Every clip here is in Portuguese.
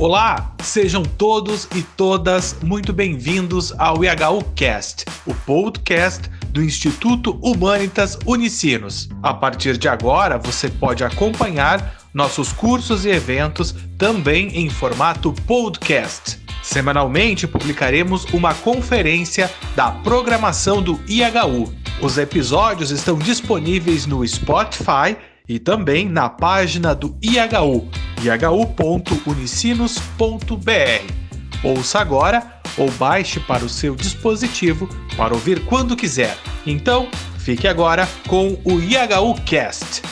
Olá, sejam todos e todas muito bem-vindos ao IHU Cast, o podcast do Instituto Humanitas Unicinos. A partir de agora, você pode acompanhar nossos cursos e eventos também em formato podcast. Semanalmente publicaremos uma conferência da programação do IHU. Os episódios estão disponíveis no Spotify e também na página do IHU, ihu.unicinos.br. Ouça agora ou baixe para o seu dispositivo para ouvir quando quiser. Então, fique agora com o IHU Cast.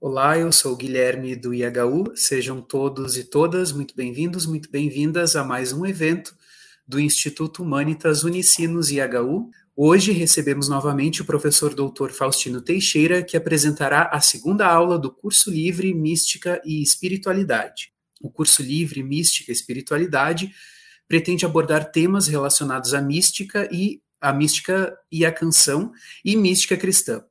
Olá, eu sou o Guilherme do IHU. Sejam todos e todas muito bem-vindos, muito bem-vindas a mais um evento do Instituto Humanitas Unicinos IHU. Hoje recebemos novamente o professor doutor Faustino Teixeira, que apresentará a segunda aula do curso livre Mística e Espiritualidade. O curso livre Mística e Espiritualidade pretende abordar temas relacionados à mística e a mística e a canção e mística cristã.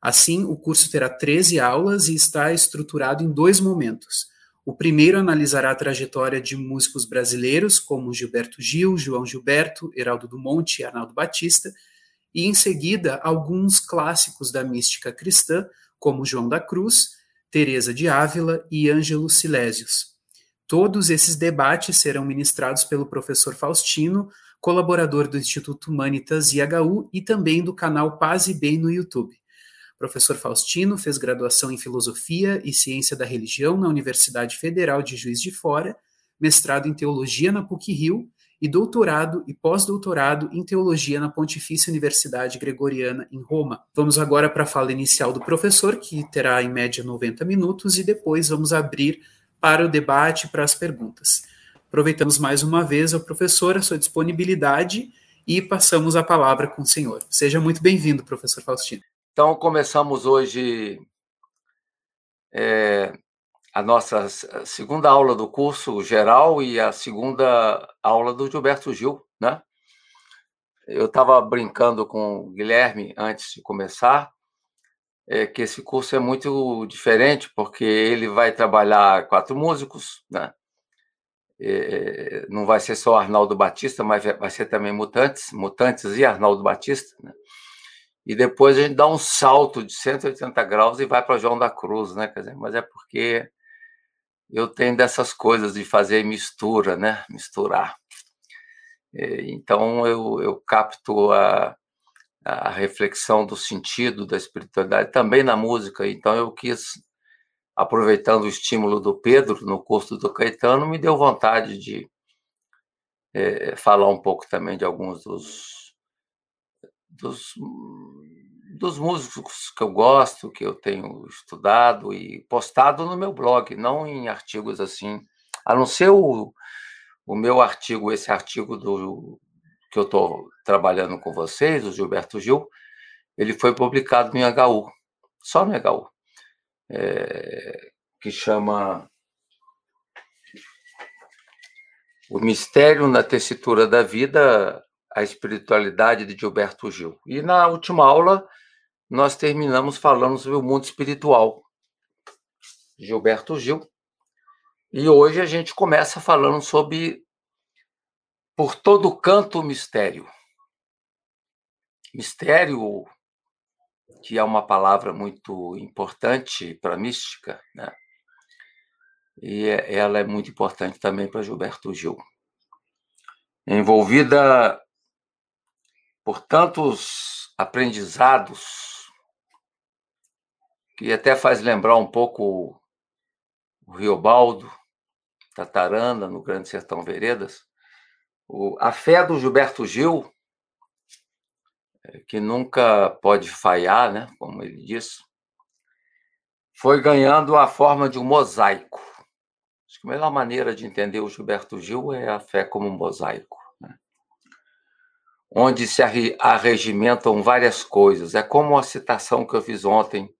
Assim, o curso terá 13 aulas e está estruturado em dois momentos. O primeiro analisará a trajetória de músicos brasileiros como Gilberto Gil, João Gilberto, Heraldo Dumont e Arnaldo Batista, e em seguida alguns clássicos da mística cristã, como João da Cruz, Teresa de Ávila e Ângelo Silésios. Todos esses debates serão ministrados pelo professor Faustino, colaborador do Instituto Humanitas IHU e também do canal Paz e Bem no YouTube. Professor Faustino fez graduação em Filosofia e Ciência da Religião na Universidade Federal de Juiz de Fora, mestrado em Teologia na PUC-Rio e doutorado e pós-doutorado em Teologia na Pontifícia Universidade Gregoriana em Roma. Vamos agora para a fala inicial do professor, que terá em média 90 minutos, e depois vamos abrir para o debate, para as perguntas. Aproveitamos mais uma vez ao professor, a sua disponibilidade e passamos a palavra com o senhor. Seja muito bem-vindo, professor Faustino. Então, começamos hoje é, a nossa segunda aula do curso geral e a segunda aula do Gilberto Gil, né? Eu estava brincando com o Guilherme antes de começar, é, que esse curso é muito diferente, porque ele vai trabalhar quatro músicos, né? É, não vai ser só Arnaldo Batista, mas vai ser também Mutantes, Mutantes e Arnaldo Batista, né? E depois a gente dá um salto de 180 graus e vai para João da Cruz, né? Quer dizer, mas é porque eu tenho dessas coisas de fazer mistura, né? Misturar. Então eu, eu capto a, a reflexão do sentido da espiritualidade também na música. Então eu quis, aproveitando o estímulo do Pedro no curso do Caetano, me deu vontade de é, falar um pouco também de alguns dos dos, dos músicos que eu gosto, que eu tenho estudado e postado no meu blog, não em artigos assim, a não ser o, o meu artigo, esse artigo do que eu estou trabalhando com vocês, o Gilberto Gil, ele foi publicado em HU, só no HU, é, que chama O Mistério na Tessitura da Vida, a espiritualidade de Gilberto Gil. E na última aula, nós terminamos falando sobre o mundo espiritual, Gilberto Gil. E hoje a gente começa falando sobre Por todo canto o mistério. Mistério, que é uma palavra muito importante para a mística, né? E é, ela é muito importante também para Gilberto Gil. Envolvida por tantos aprendizados que até faz lembrar um pouco o Riobaldo, Tatarana, no Grande Sertão Veredas. O, a fé do Gilberto Gil, é, que nunca pode falhar, né, como ele disse, foi ganhando a forma de um mosaico. Acho que a melhor maneira de entender o Gilberto Gil é a fé como um mosaico onde se arregimentam várias coisas. É como a citação que eu fiz ontem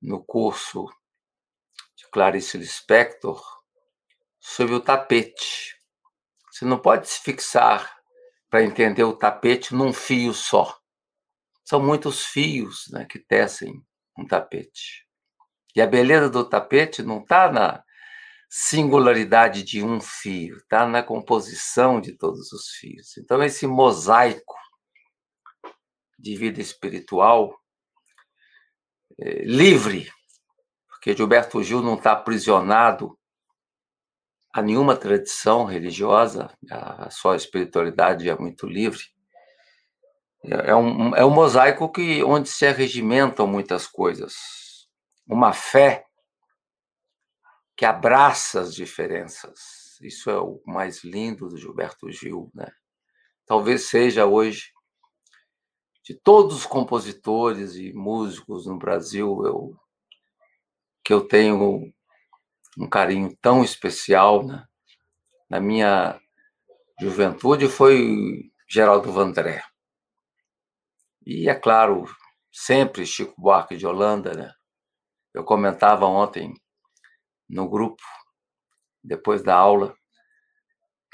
no curso de Clarice Lispector sobre o tapete. Você não pode se fixar para entender o tapete num fio só. são muitos fios né, que tecem um tapete. E a beleza do tapete não está na singularidade de um fio, está na composição de todos os fios. Então, esse mosaico de vida espiritual é, livre, porque Gilberto Gil não está aprisionado a nenhuma tradição religiosa, a sua espiritualidade é muito livre. É um, é um mosaico que, onde se arregimentam muitas coisas. Uma fé que abraça as diferenças. Isso é o mais lindo do Gilberto Gil, né? Talvez seja hoje de todos os compositores e músicos no Brasil, eu que eu tenho um carinho tão especial, né? Na minha juventude foi Geraldo Vandré. E, é claro, sempre Chico Buarque de Holanda, né? Eu comentava ontem no grupo, depois da aula,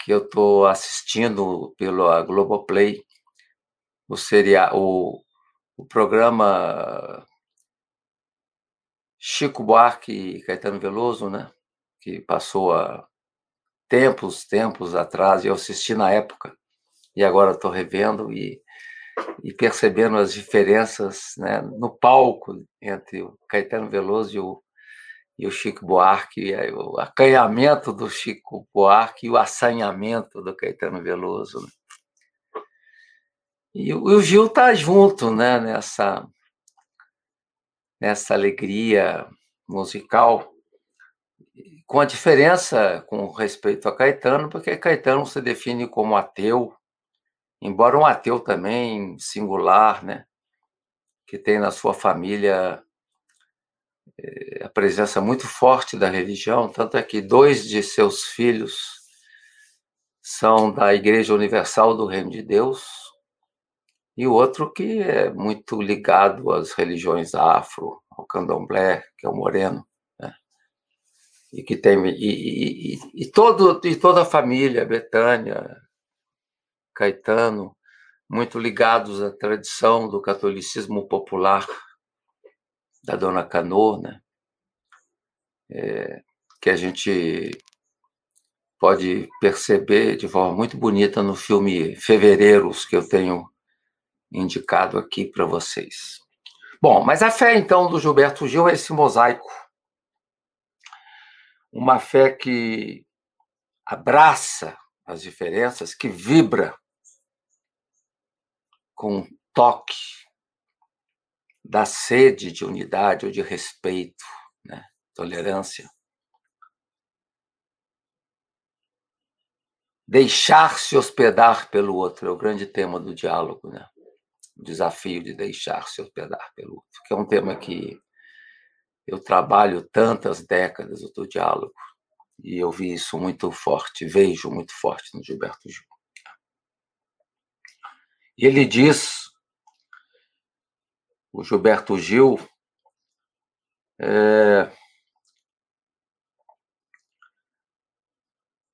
que eu estou assistindo pela Globoplay o, seria, o, o programa Chico Buarque e Caetano Veloso, né? Que passou há tempos, tempos atrás, e eu assisti na época, e agora estou revendo e e percebendo as diferenças né, no palco entre o Caetano Veloso e o, e o Chico Buarque, o acanhamento do Chico Buarque e o assanhamento do Caetano Veloso. Né? E, o Gil está junto né, nessa, nessa alegria musical, com a diferença com respeito a Caetano, porque Caetano se define como ateu, embora um ateu também singular, né, que tem na sua família a presença muito forte da religião, tanto é que dois de seus filhos são da Igreja Universal do Reino de Deus, e o outro que é muito ligado às religiões afro, ao candomblé, que é o moreno, né? e que tem e, e, e, todo e toda a família Betânia Caetano, muito ligados à tradição do catolicismo popular da Dona Cano, né? É, que a gente pode perceber de forma muito bonita no filme Fevereiros, que eu tenho indicado aqui para vocês. Bom, mas a fé então do Gilberto Gil é esse mosaico. Uma fé que abraça as diferenças, que vibra com toque da sede de unidade ou de respeito, né? tolerância. Deixar-se hospedar pelo outro é o grande tema do diálogo, né? O desafio de deixar-se hospedar pelo outro, que é um tema que eu trabalho tantas décadas do diálogo e eu vi isso muito forte, vejo muito forte no Gilberto Gil. E ele diz, o Gilberto Gil, é,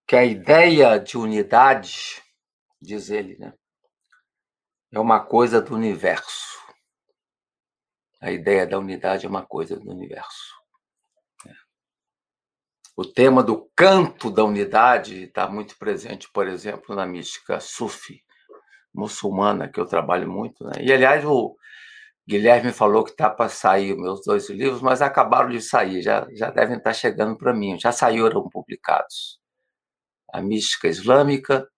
que a ideia de unidade, diz ele, né, é uma coisa do universo. A ideia da unidade é uma coisa do universo. O tema do canto da unidade está muito presente, por exemplo, na mística sufi muçulmana, que eu trabalho muito. Né? E, aliás, o Guilherme falou que está para sair meus dois livros, mas acabaram de sair, já, já devem estar tá chegando para mim, já saíram publicados. A mística islâmica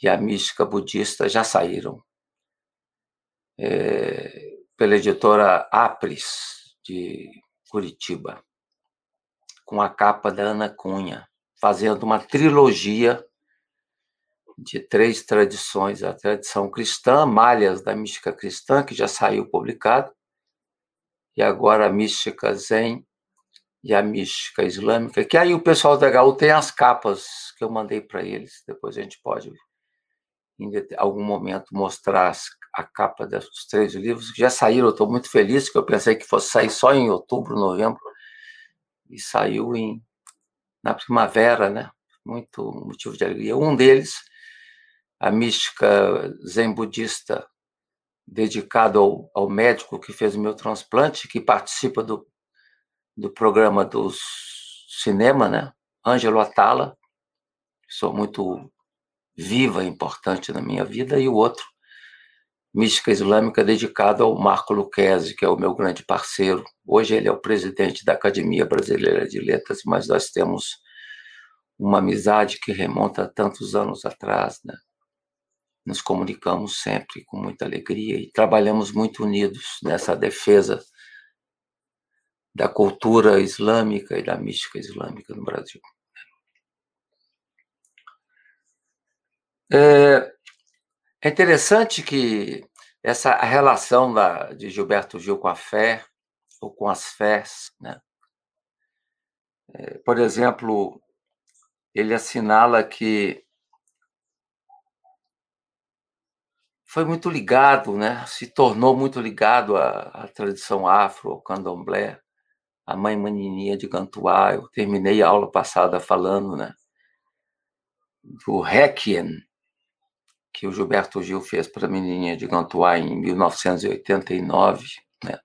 e a mística budista já saíram. É, pela editora Apris, de Curitiba, com a capa da Ana Cunha, fazendo uma trilogia de três tradições, a tradição cristã, Malhas da Mística Cristã, que já saiu publicado, e agora a Mística Zen e a Mística Islâmica, que aí o pessoal da HU tem as capas que eu mandei para eles, depois a gente pode, em algum momento, mostrar a capa dos três livros, que já saíram, eu estou muito feliz, que eu pensei que fosse sair só em outubro, novembro, e saiu em, na primavera, né? Muito motivo de alegria. Um deles a mística zen budista dedicado ao, ao, médico que fez o meu transplante, que participa do, do programa do cinema, né? Ângelo Atala, sou muito viva e importante na minha vida, e o outro, Mística Islâmica, dedicado ao Marco Lucchesi, que é o meu grande parceiro. Hoje ele é o presidente da Academia Brasileira de Letras, mas nós temos uma amizade que remonta a tantos anos atrás, né? Nos comunicamos sempre com muita alegria e trabalhamos muito unidos nessa defesa da cultura islâmica e da mística islâmica no Brasil. É, é interessante que essa relação da, de Gilberto Gil com a fé, ou com as fés, né? É, por exemplo, ele assinala que foi muito ligado, né? se tornou muito ligado à, à tradição afro, ao candomblé, à mãe Manininha de Gantuá. Eu terminei a aula passada falando né? do Requiem, que o Gilberto Gil fez para a menininha de Gantuá em 1989, né?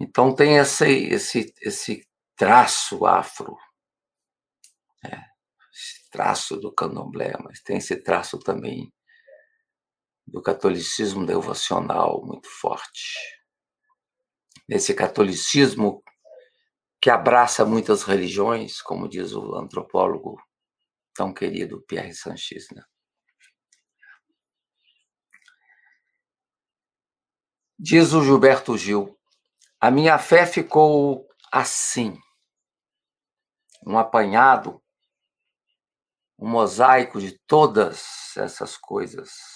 Então tem esse, esse, esse traço afro, né? esse traço do candomblé, mas tem esse traço também do catolicismo devocional muito forte. Esse catolicismo que abraça muitas religiões, como diz o antropólogo tão querido Pierre Sanches, né? Diz o Gilberto Gil: a minha fé ficou assim, um apanhado, um mosaico de todas essas coisas.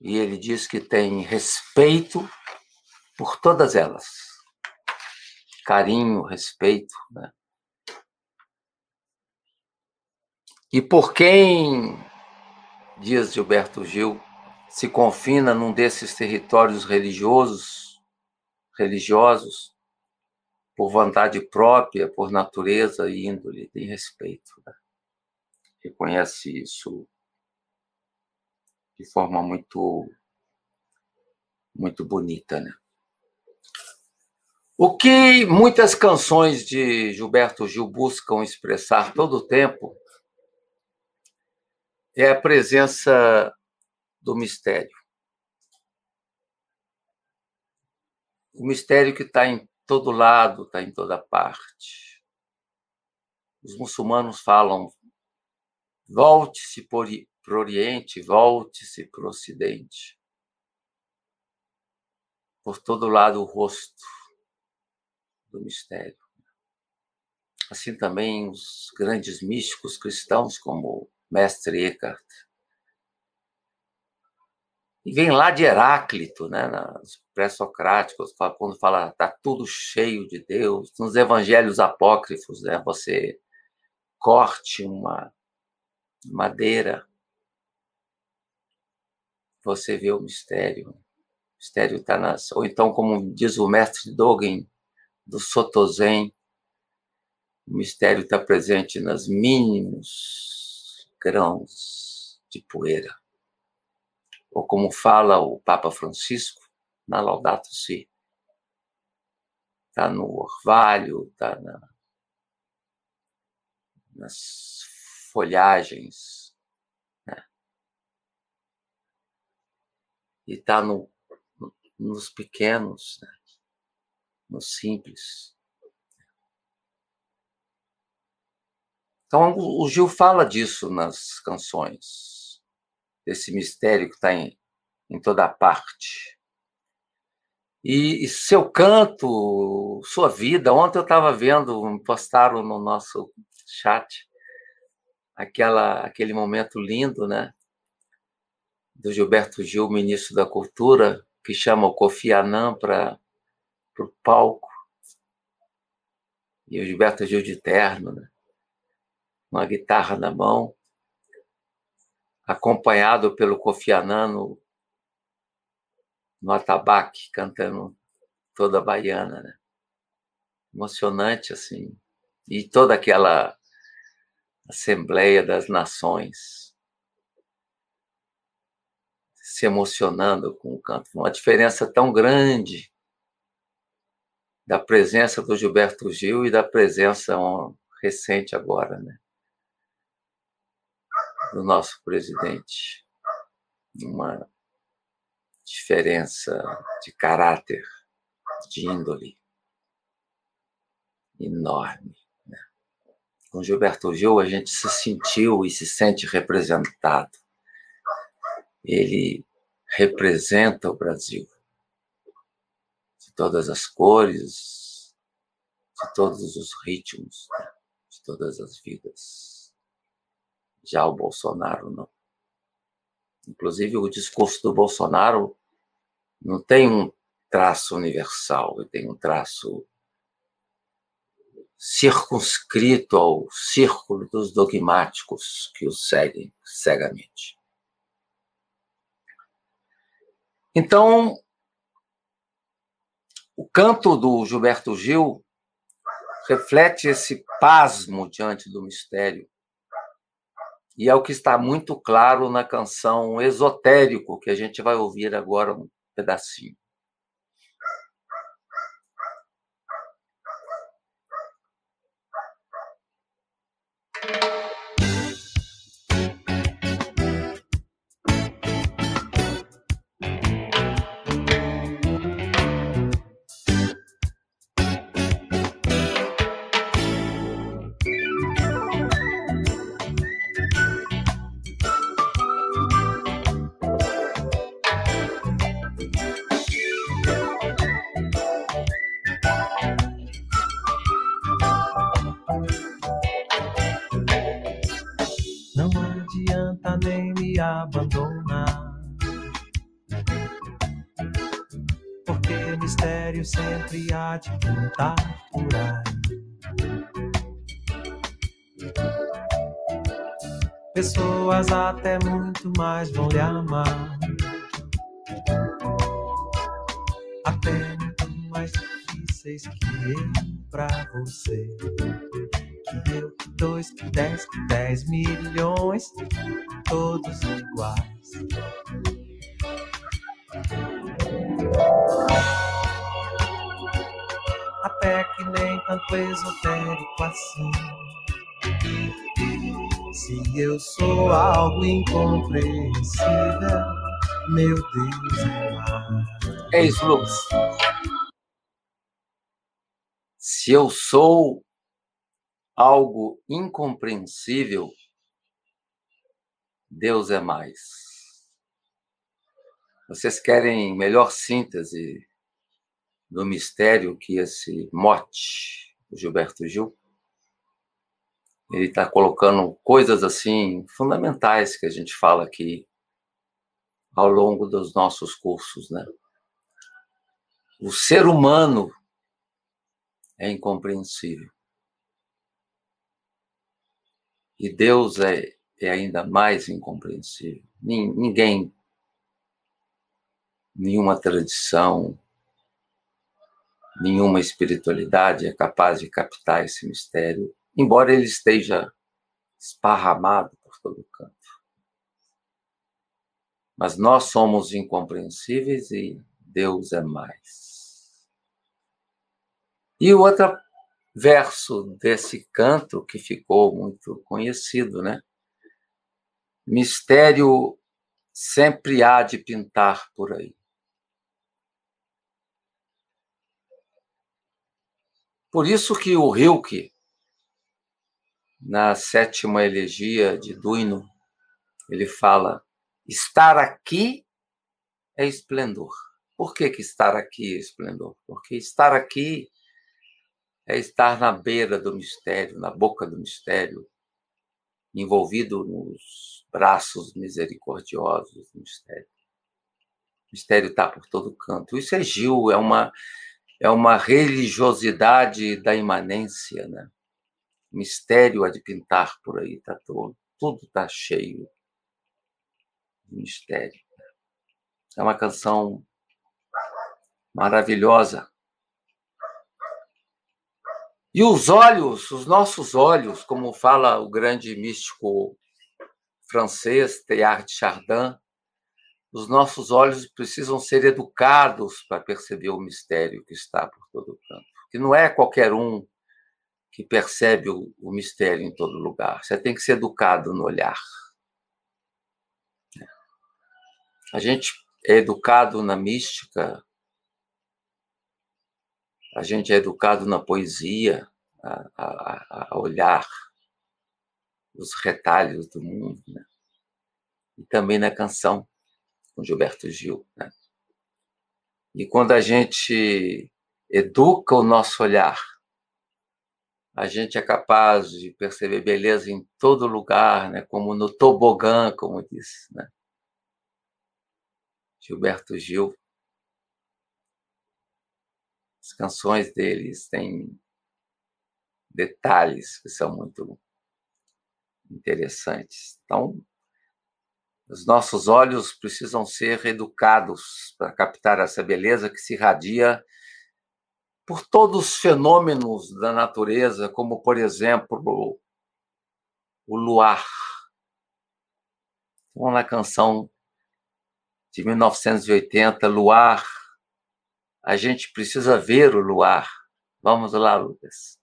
E ele diz que tem respeito por todas elas. Carinho, respeito. Né? E por quem, diz Gilberto Gil, se confina num desses territórios religiosos, religiosos, por vontade própria, por natureza e índole, tem respeito. Né? Reconhece isso de forma muito, muito bonita, né? O que muitas canções de Gilberto Gil buscam expressar todo o tempo é a presença do mistério. O mistério que está em todo lado, está em toda parte. Os muçulmanos falam: volte-se para o Oriente, volte-se para o Ocidente. Por todo lado o rosto do mistério. Assim também os grandes místicos cristãos, como Mestre Eckhart, e vem lá de Heráclito, né, nos pré-socráticos, quando fala está tudo cheio de Deus, nos evangelhos apócrifos, né, você corte uma madeira, você vê o mistério. O mistério está nas. Ou então, como diz o mestre Dogen, do Sotozen, o mistério está presente nos mínimos grãos de poeira ou como fala o Papa Francisco na Laudato Si. Está no orvalho, está na, nas folhagens, né? E está no, no, nos pequenos, né? simples. Então, o Gil fala disso nas canções desse mistério que está em, em toda parte. E, e, seu canto, sua vida. Ontem eu estava vendo, postaram no nosso chat aquela, aquele momento lindo, né? Do Gilberto Gil, ministro da Cultura, que chama o Kofi Annan para o palco. E o Gilberto Gil de terno, né? Uma guitarra na mão acompanhado pelo Kofi Annan no, no atabaque, cantando toda a baiana, né? Emocionante, assim. E toda aquela Assembleia das Nações se emocionando com o canto. Uma diferença tão grande da presença do Gilberto Gil e da presença recente agora, né? Do nosso presidente. Uma diferença de caráter, de índole enorme. Né? Com Gilberto Gil, a gente se sentiu e se sente representado. Ele representa o Brasil de todas as cores, de todos os ritmos, de todas as vidas. Já o Bolsonaro não. Inclusive, o discurso do Bolsonaro não tem um traço universal, ele tem um traço circunscrito ao círculo dos dogmáticos que o seguem cegamente. Então, o canto do Gilberto Gil reflete esse pasmo diante do mistério. E é o que está muito claro na canção Esotérico, que a gente vai ouvir agora um pedacinho. De pintar por aí. Pessoas até muito mais vão lhe amar. Até muito mais difíceis que eu pra você. Que eu, dois, que dez, que dez milhões, todos iguais até que nem tanto esotérico assim. Se eu sou algo incompreensível, meu Deus é mais. É isso, Lucas. Se eu sou algo incompreensível, Deus é mais. Vocês querem melhor síntese do mistério que esse mote, Gilberto Gil, ele está colocando coisas assim fundamentais que a gente fala aqui ao longo dos nossos cursos, né? O ser humano é incompreensível. E Deus é, é ainda mais incompreensível. Ninguém, nenhuma tradição, nenhuma espiritualidade é capaz de captar esse mistério, embora ele esteja esparramado por todo canto. Mas nós somos incompreensíveis e Deus é mais. E o outro verso desse canto que ficou muito conhecido, né? Mistério sempre há de pintar por aí. Por isso que o Rilke, na sétima elegia de Duino, ele fala: estar aqui é esplendor. Por que, que estar aqui é esplendor? Porque estar aqui é estar na beira do mistério, na boca do mistério, envolvido nos braços misericordiosos mistério. Mistério está por todo canto. Isso é Gil, é uma é uma religiosidade da imanência, né? Mistério a de pintar por aí, tá todo, tudo está cheio de mistério. É uma canção maravilhosa. E os olhos, os nossos olhos, como fala o grande místico francês Teilhard de Chardin, os nossos olhos precisam ser educados para perceber o mistério que está por todo canto. Que não é qualquer um que percebe o, o mistério em todo lugar. Você tem que ser educado no olhar. A gente é educado na mística, a gente é educado na poesia, a, a, a olhar os retalhos do mundo, né? e também na canção com Gilberto Gil. Né? E quando a gente educa o nosso olhar, a gente é capaz de perceber beleza em todo lugar, né? como no tobogã, como disse né? Gilberto Gil. As canções deles têm detalhes que são muito interessantes. Então, os nossos olhos precisam ser educados para captar essa beleza que se irradia por todos os fenômenos da natureza, como, por exemplo, o luar. Então, na canção de 1980, Luar, a gente precisa ver o luar. Vamos lá, Lucas.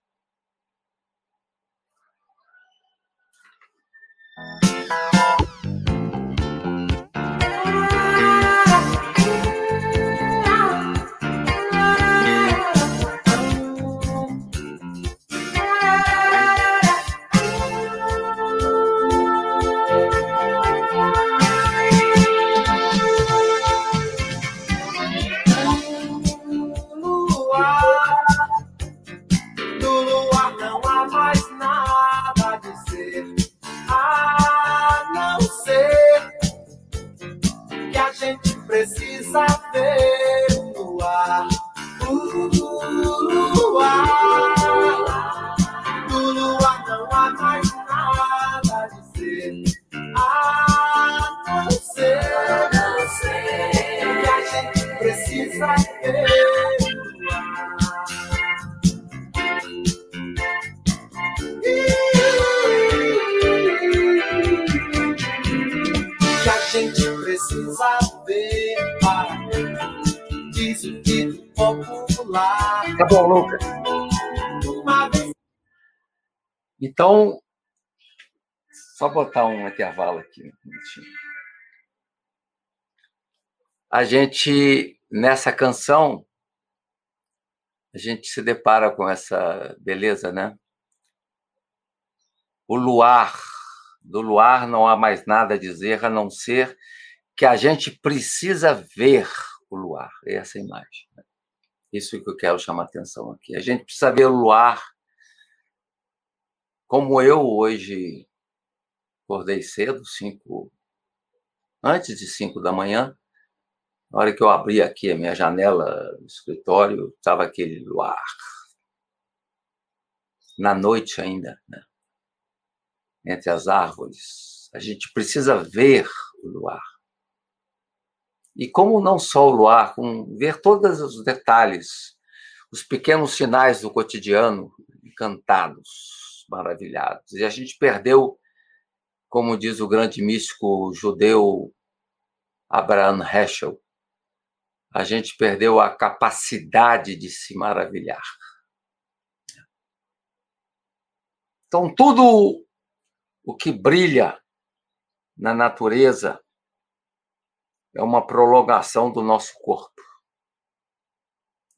precisa ver o luar. O luar, no luar não há mais nada a dizer. A não ser, a não ser que a gente precisa ver. Então, só botar um intervalo aqui. a gente, nessa canção, a gente se depara com essa beleza, né? O luar, do luar não há mais nada a dizer a não ser que a gente precisa ver o luar, essa imagem. Né? Isso que eu quero chamar a atenção aqui. A gente precisa ver o luar como eu hoje acordei cedo, cinco, antes de cinco da manhã, na hora que eu abri aqui a minha janela do escritório, estava aquele luar. Na noite ainda, né? entre as árvores. A gente precisa ver o luar. E como não só o luar, com ver todos os detalhes, os pequenos sinais do cotidiano encantados maravilhados. E a gente perdeu, como diz o grande místico judeu Abraham Heschel, a gente perdeu a capacidade de se maravilhar. Então, tudo o que brilha na natureza é uma prolongação do nosso corpo.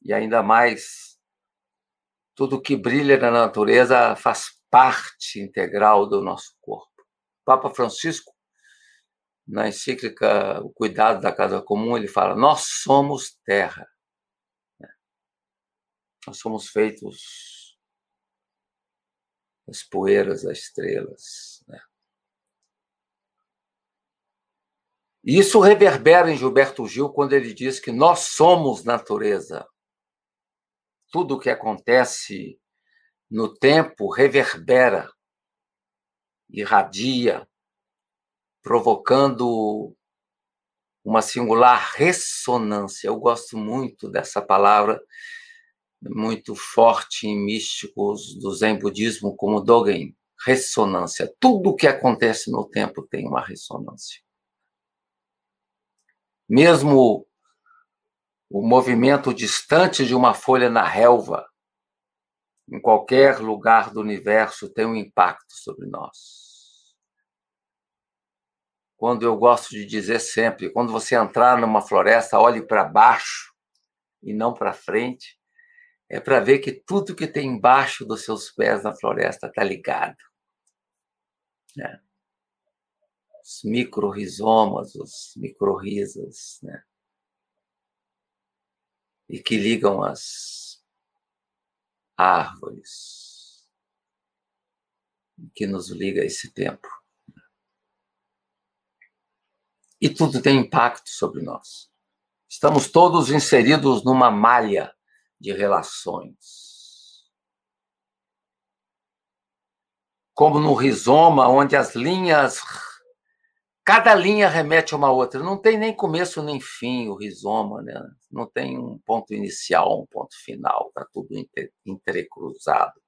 E ainda mais, tudo que brilha na natureza faz parte integral do nosso corpo. Papa Francisco, na encíclica O Cuidado da Casa Comum, ele fala: Nós somos terra. Nós somos feitos das poeiras das estrelas. Né? Isso reverbera em Gilberto Gil quando ele diz que nós somos natureza. Tudo o que acontece no tempo reverbera, irradia, provocando uma singular ressonância. Eu gosto muito dessa palavra, muito forte em místicos do Zen budismo, como Dogen, ressonância. Tudo o que acontece no tempo tem uma ressonância. Mesmo o movimento distante de uma folha na relva, em qualquer lugar do universo, tem um impacto sobre nós. Quando eu gosto de dizer sempre, quando você entrar numa floresta, olhe para baixo e não para frente, é para ver que tudo que tem embaixo dos seus pés na floresta está ligado. Né? Os micro-rizomas, os micro-risas, né? e que ligam as árvores, que nos liga a esse tempo. E tudo tem impacto sobre nós. Estamos todos inseridos numa malha de relações. Como no rizoma, onde as linhas Cada linha remete a uma outra. Não tem nem começo nem fim o rizoma, né? Não tem um ponto inicial, um ponto final. Está tudo entrecruzado,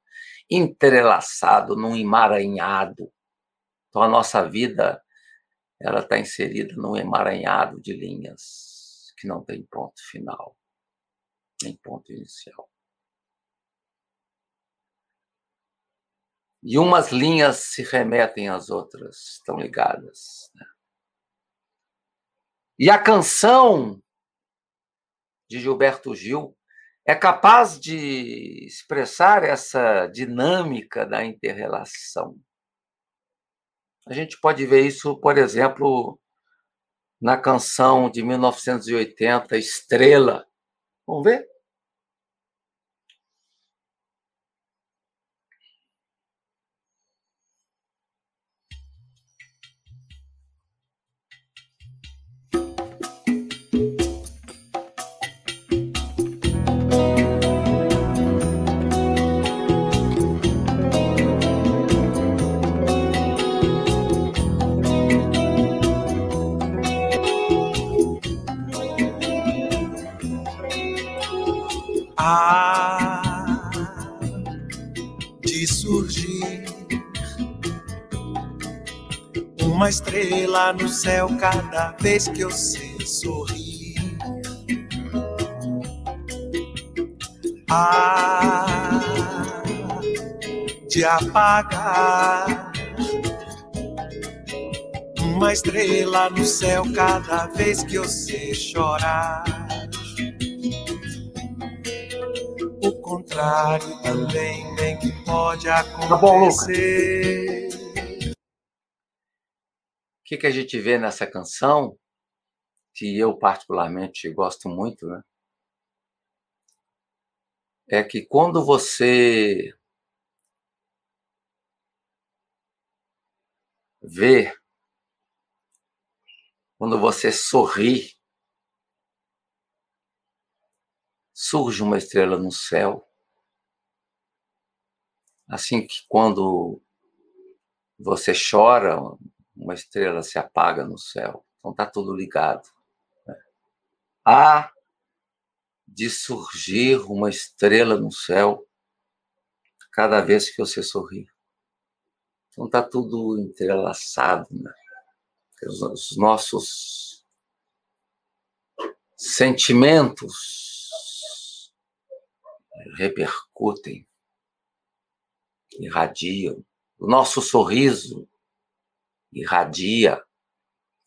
entrelaçado, num emaranhado. Então a nossa vida ela está inserida num emaranhado de linhas que não tem ponto final, nem ponto inicial. E umas linhas se remetem às outras, estão ligadas. Né? E a canção de Gilberto Gil é capaz de expressar essa dinâmica da interrelação. A gente pode ver isso, por exemplo, na canção de 1980, Estrela. Vamos ver? Uma estrela no céu cada vez que eu sei sorrir. Ah, de apagar uma estrela no céu cada vez que eu sei chorar. O contrário também bem que pode acontecer. Tá bom, que, que a gente vê nessa canção, que eu particularmente gosto muito, né? É que quando você vê, quando você sorri, surge uma estrela no céu. Assim que quando você chora, uma estrela se apaga no céu. Então está tudo ligado. Né? Há de surgir uma estrela no céu cada vez que você sorri. Então está tudo entrelaçado. Né? Os nossos sentimentos repercutem, irradiam. O nosso sorriso irradia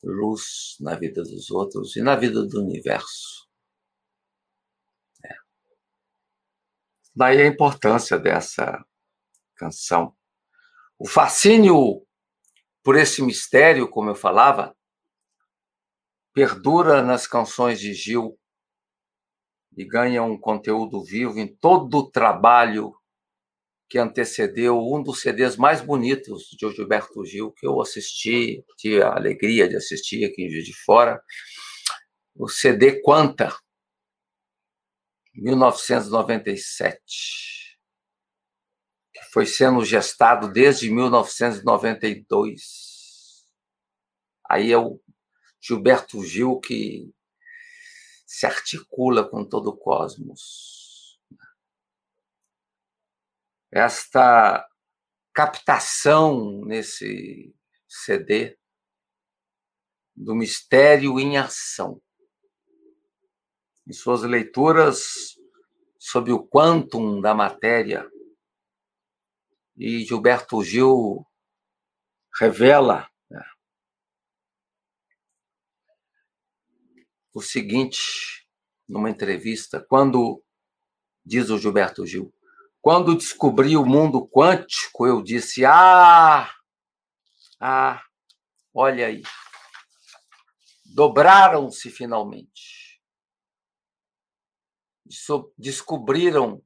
luz na vida dos outros e na vida do universo. É. Daí a importância dessa canção. O fascínio por esse mistério, como eu falava, perdura nas canções de Gil e ganha um conteúdo vivo em todo o trabalho que antecedeu um dos CDs mais bonitos de Gilberto Gil, que eu assisti, tive a alegria de assistir aqui em Juiz de Fora, o CD Quanta, 1997, que foi sendo gestado desde 1992. Aí é o Gilberto Gil que se articula com todo o cosmos esta captação nesse CD do mistério em ação. em suas leituras sobre o quantum da matéria. E Gilberto Gil revela né, o seguinte numa entrevista, quando diz o Gilberto Gil, quando descobri o mundo quântico, eu disse: "Ah, ah, olha aí. Dobraram-se finalmente. Descobriram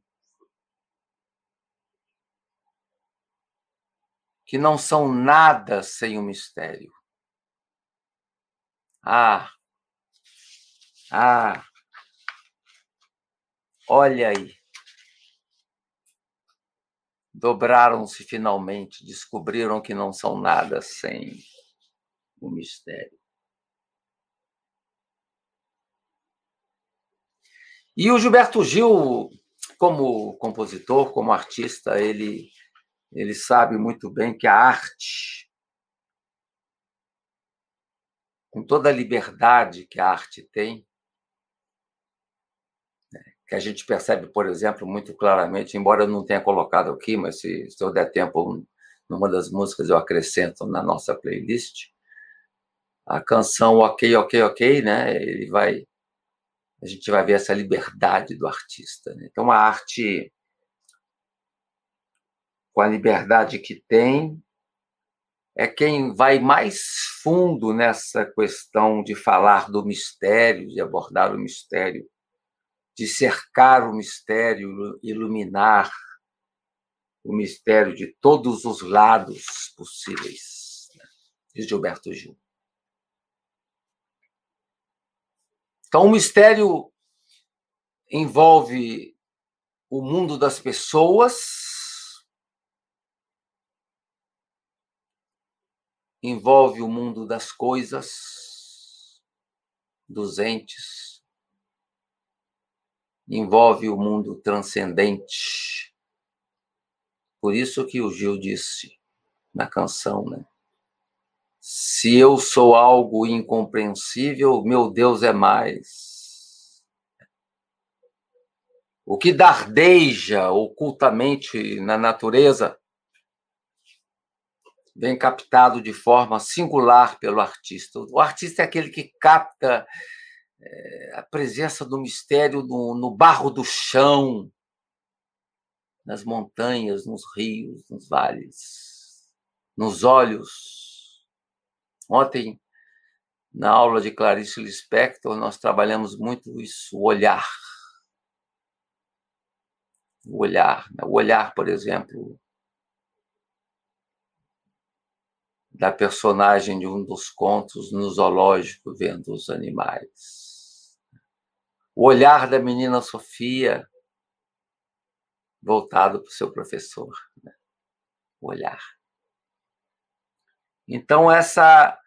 que não são nada sem o mistério. Ah, ah, olha aí. Dobraram-se finalmente, descobriram que não são nada sem o mistério. E o Gilberto Gil, como compositor, como artista, ele, ele sabe muito bem que a arte, com toda a liberdade que a arte tem, que a gente percebe, por exemplo, muito claramente, embora eu não tenha colocado aqui, mas se, se eu der tempo, numa das músicas eu acrescento na nossa playlist, a canção Ok, Ok, Ok, né? Ele vai a gente vai ver essa liberdade do artista. Né? Então, a arte, com a liberdade que tem, é quem vai mais fundo nessa questão de falar do mistério, de abordar o mistério, de cercar o mistério, iluminar o mistério de todos os lados possíveis, né? diz Gilberto Gil. Então, o mistério envolve o mundo das pessoas, envolve o mundo das coisas, dos entes, envolve o mundo transcendente. Por isso que o Gil disse na canção, né? Se eu sou algo incompreensível, meu Deus é mais. O que dardeja ocultamente na natureza vem captado de forma singular pelo artista. O artista é aquele que capta a presença do mistério no, no barro do chão, nas montanhas, nos rios, nos vales, nos olhos Ontem, na aula de Clarice Lispector, nós trabalhamos muito isso, o olhar. O olhar. Né? O olhar, por exemplo, da personagem de um dos contos no zoológico, vendo os animais. O olhar da menina Sofia, voltado para o seu professor. Né? O olhar. Então, essa,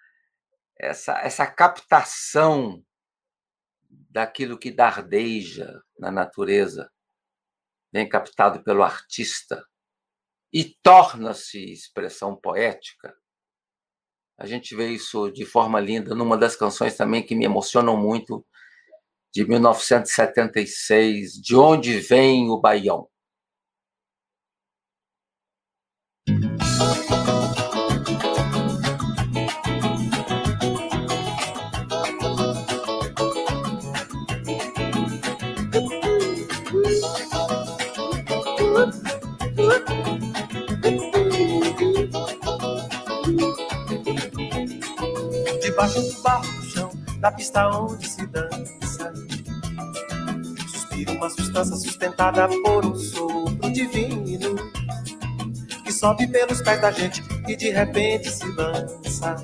essa, essa captação daquilo que dardeja na natureza, vem captado pelo artista e torna-se expressão poética. A gente vê isso de forma linda numa das canções também que me emocionam muito, de 1976, De Onde Vem o Baião. Debaixo do barro do chão, da pista onde se dança. Uma substância sustentada por um sopro divino que sobe pelos pés da gente e de repente se lança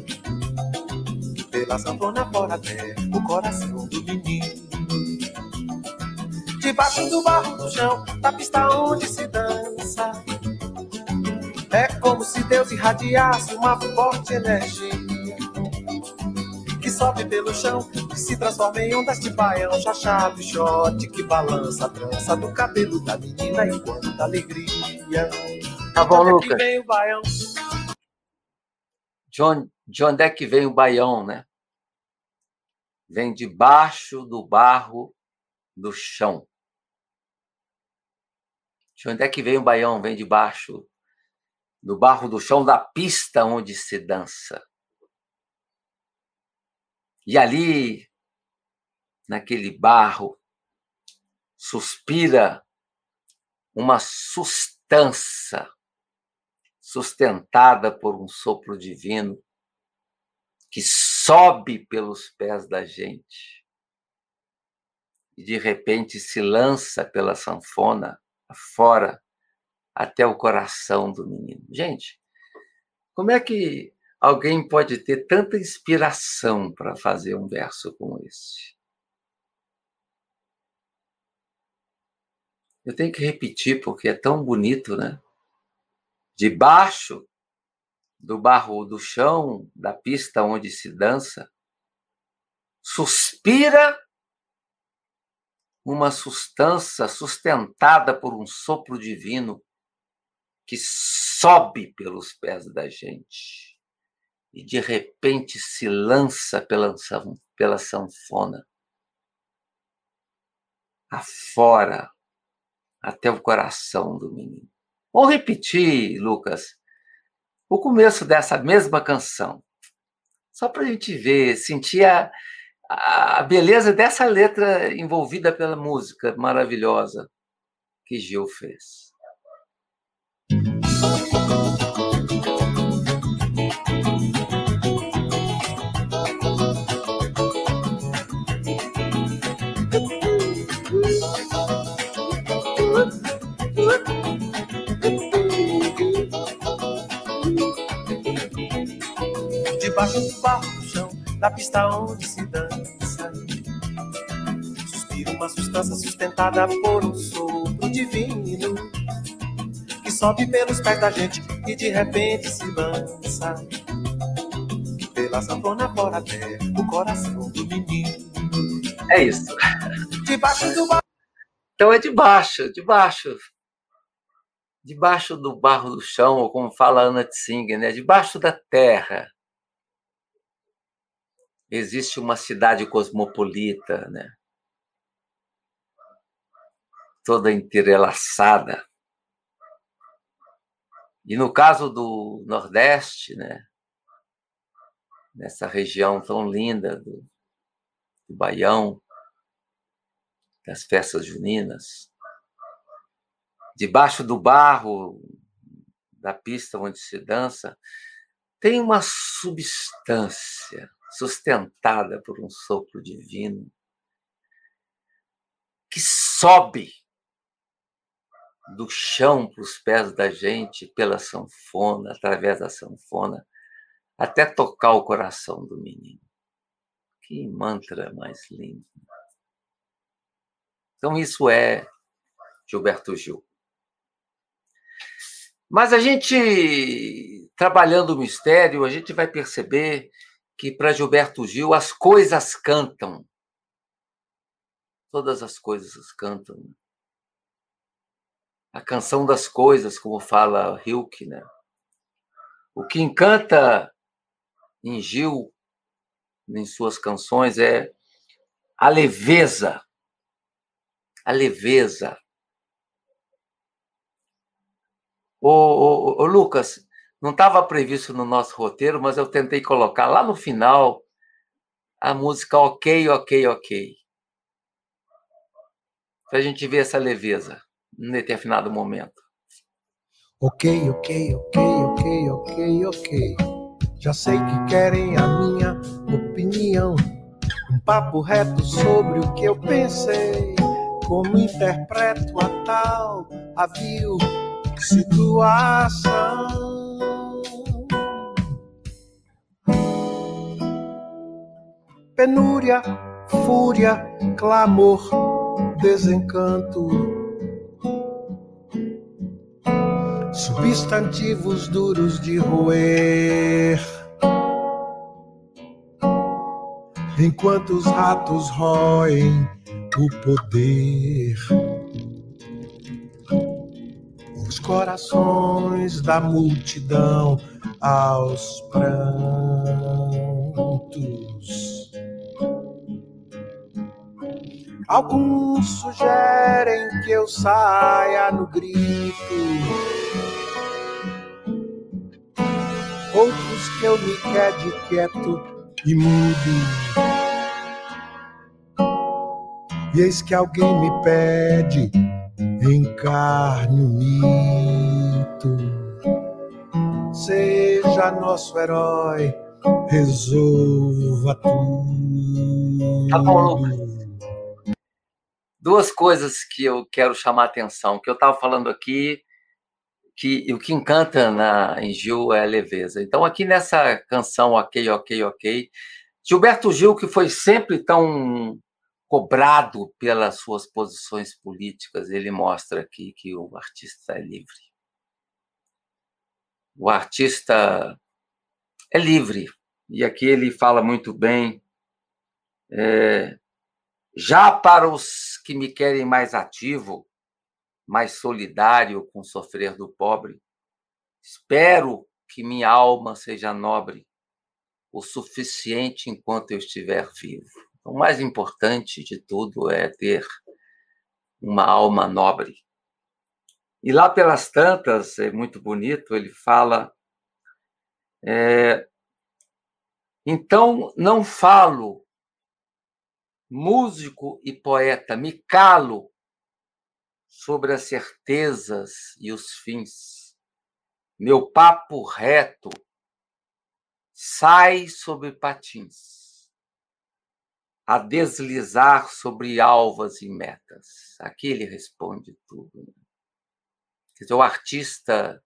pela sanfona fora até o coração do menino. Debaixo do barro do chão, da pista onde se dança. É como se Deus irradiasse uma forte energia que sobe pelo chão se transforma em ondas de baião, chachado e shot que balança a trança do cabelo da menina enquanto alegria. Tá bom, Lucas. vem o baião. De de onde é que vem o baião, né? Vem debaixo do barro do chão. De onde é que vem o baião? Vem de baixo, do barro do chão da pista onde se dança. E ali, naquele barro, suspira uma sustância sustentada por um sopro divino que sobe pelos pés da gente e de repente se lança pela sanfona fora até o coração do menino. Gente, como é que alguém pode ter tanta inspiração para fazer um verso como esse? Eu tenho que repetir porque é tão bonito, né? Debaixo do barro do chão, da pista onde se dança, suspira uma substância sustentada por um sopro divino que sobe pelos pés da gente e de repente se lança pela, pela sanfona afora até o coração do menino. Vou repetir, Lucas, o começo dessa mesma canção, só para a gente ver, sentir a, a beleza dessa letra envolvida pela música maravilhosa que Gil fez. Debaixo do barro do chão, da pista onde se dança uma substância sustentada por um sopro divino que sobe pelos pés da gente e de repente se lança pela sanfona fora até o coração do menino. É isso. Debaixo do barro. Então é debaixo, debaixo. Debaixo do barro do chão, ou como fala Ana Tsinger, né? debaixo da terra. Existe uma cidade cosmopolita, né? toda entrelaçada. E no caso do Nordeste, né, nessa região tão linda do, do Baião, das festas juninas, debaixo do barro da pista onde se dança, tem uma substância sustentada por um sopro divino que sobe do chão para os pés da gente, pela sanfona, através da sanfona, até tocar o coração do menino. Que mantra mais lindo. Então, isso é Gilberto Gil. Mas a gente, trabalhando o mistério, a gente vai perceber que para Gilberto Gil as coisas cantam. Todas as coisas cantam a canção das coisas, como fala Hilke, né? O que encanta em Gil, em suas canções, é a leveza. A leveza. Ô, ô, ô Lucas, não estava previsto no nosso roteiro, mas eu tentei colocar lá no final a música Ok, Ok, Ok. Para a gente ver essa leveza em determinado momento. Ok, ok, ok, ok, ok, ok. Já sei que querem a minha opinião. Um papo reto sobre o que eu pensei. Como interpreto a tal avio situação. Penúria, fúria, clamor, desencanto substantivos duros de roer. Enquanto os ratos roem o poder, os corações da multidão aos prantos. Alguns sugerem que eu saia no grito. Outros que eu me quede quieto e mudo. E eis que alguém me pede, encarne o mito. Seja nosso herói, resolva tudo. Tá bom, duas coisas que eu quero chamar a atenção, que eu estava falando aqui, que o que encanta na, em Gil é a leveza. Então, aqui nessa canção Ok, Ok, Ok, Gilberto Gil, que foi sempre tão cobrado pelas suas posições políticas, ele mostra aqui que o artista é livre. O artista é livre. E aqui ele fala muito bem. É, já para os que me querem mais ativo, mais solidário com o sofrer do pobre, espero que minha alma seja nobre o suficiente enquanto eu estiver vivo. O mais importante de tudo é ter uma alma nobre. E lá pelas tantas, é muito bonito, ele fala. É, então, não falo músico e poeta, me calo sobre as certezas e os fins. Meu papo reto sai sobre patins, a deslizar sobre alvas e metas. Aqui ele responde tudo. Né? Quer dizer, o artista,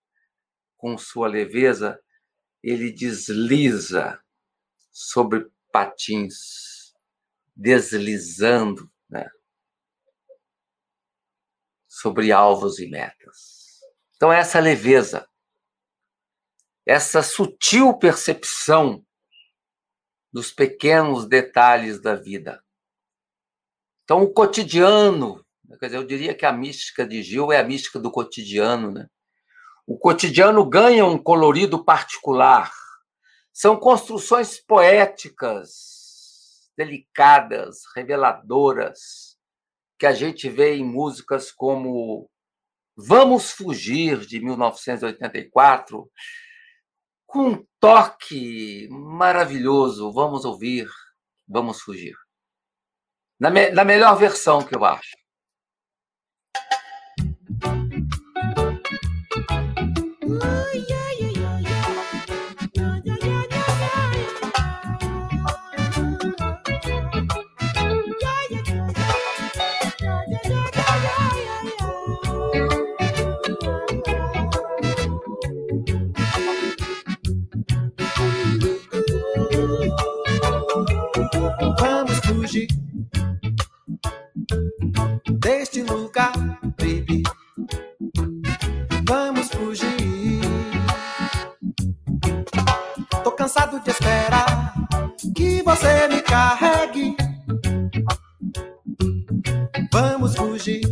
com sua leveza, ele desliza sobre patins deslizando né, sobre alvos e metas. Então, essa leveza, essa sutil percepção dos pequenos detalhes da vida. Então, o cotidiano, quer dizer, eu diria que a mística de Gil é a mística do cotidiano, né? O cotidiano ganha um colorido particular. São construções poéticas delicadas, reveladoras, que a gente vê em músicas como Vamos Fugir, de 1984, com um toque maravilhoso. Vamos ouvir, vamos fugir. Na, me na melhor versão que eu acho. deste lugar, baby. Vamos fugir. Tô cansado de esperar que você me carregue. Vamos fugir.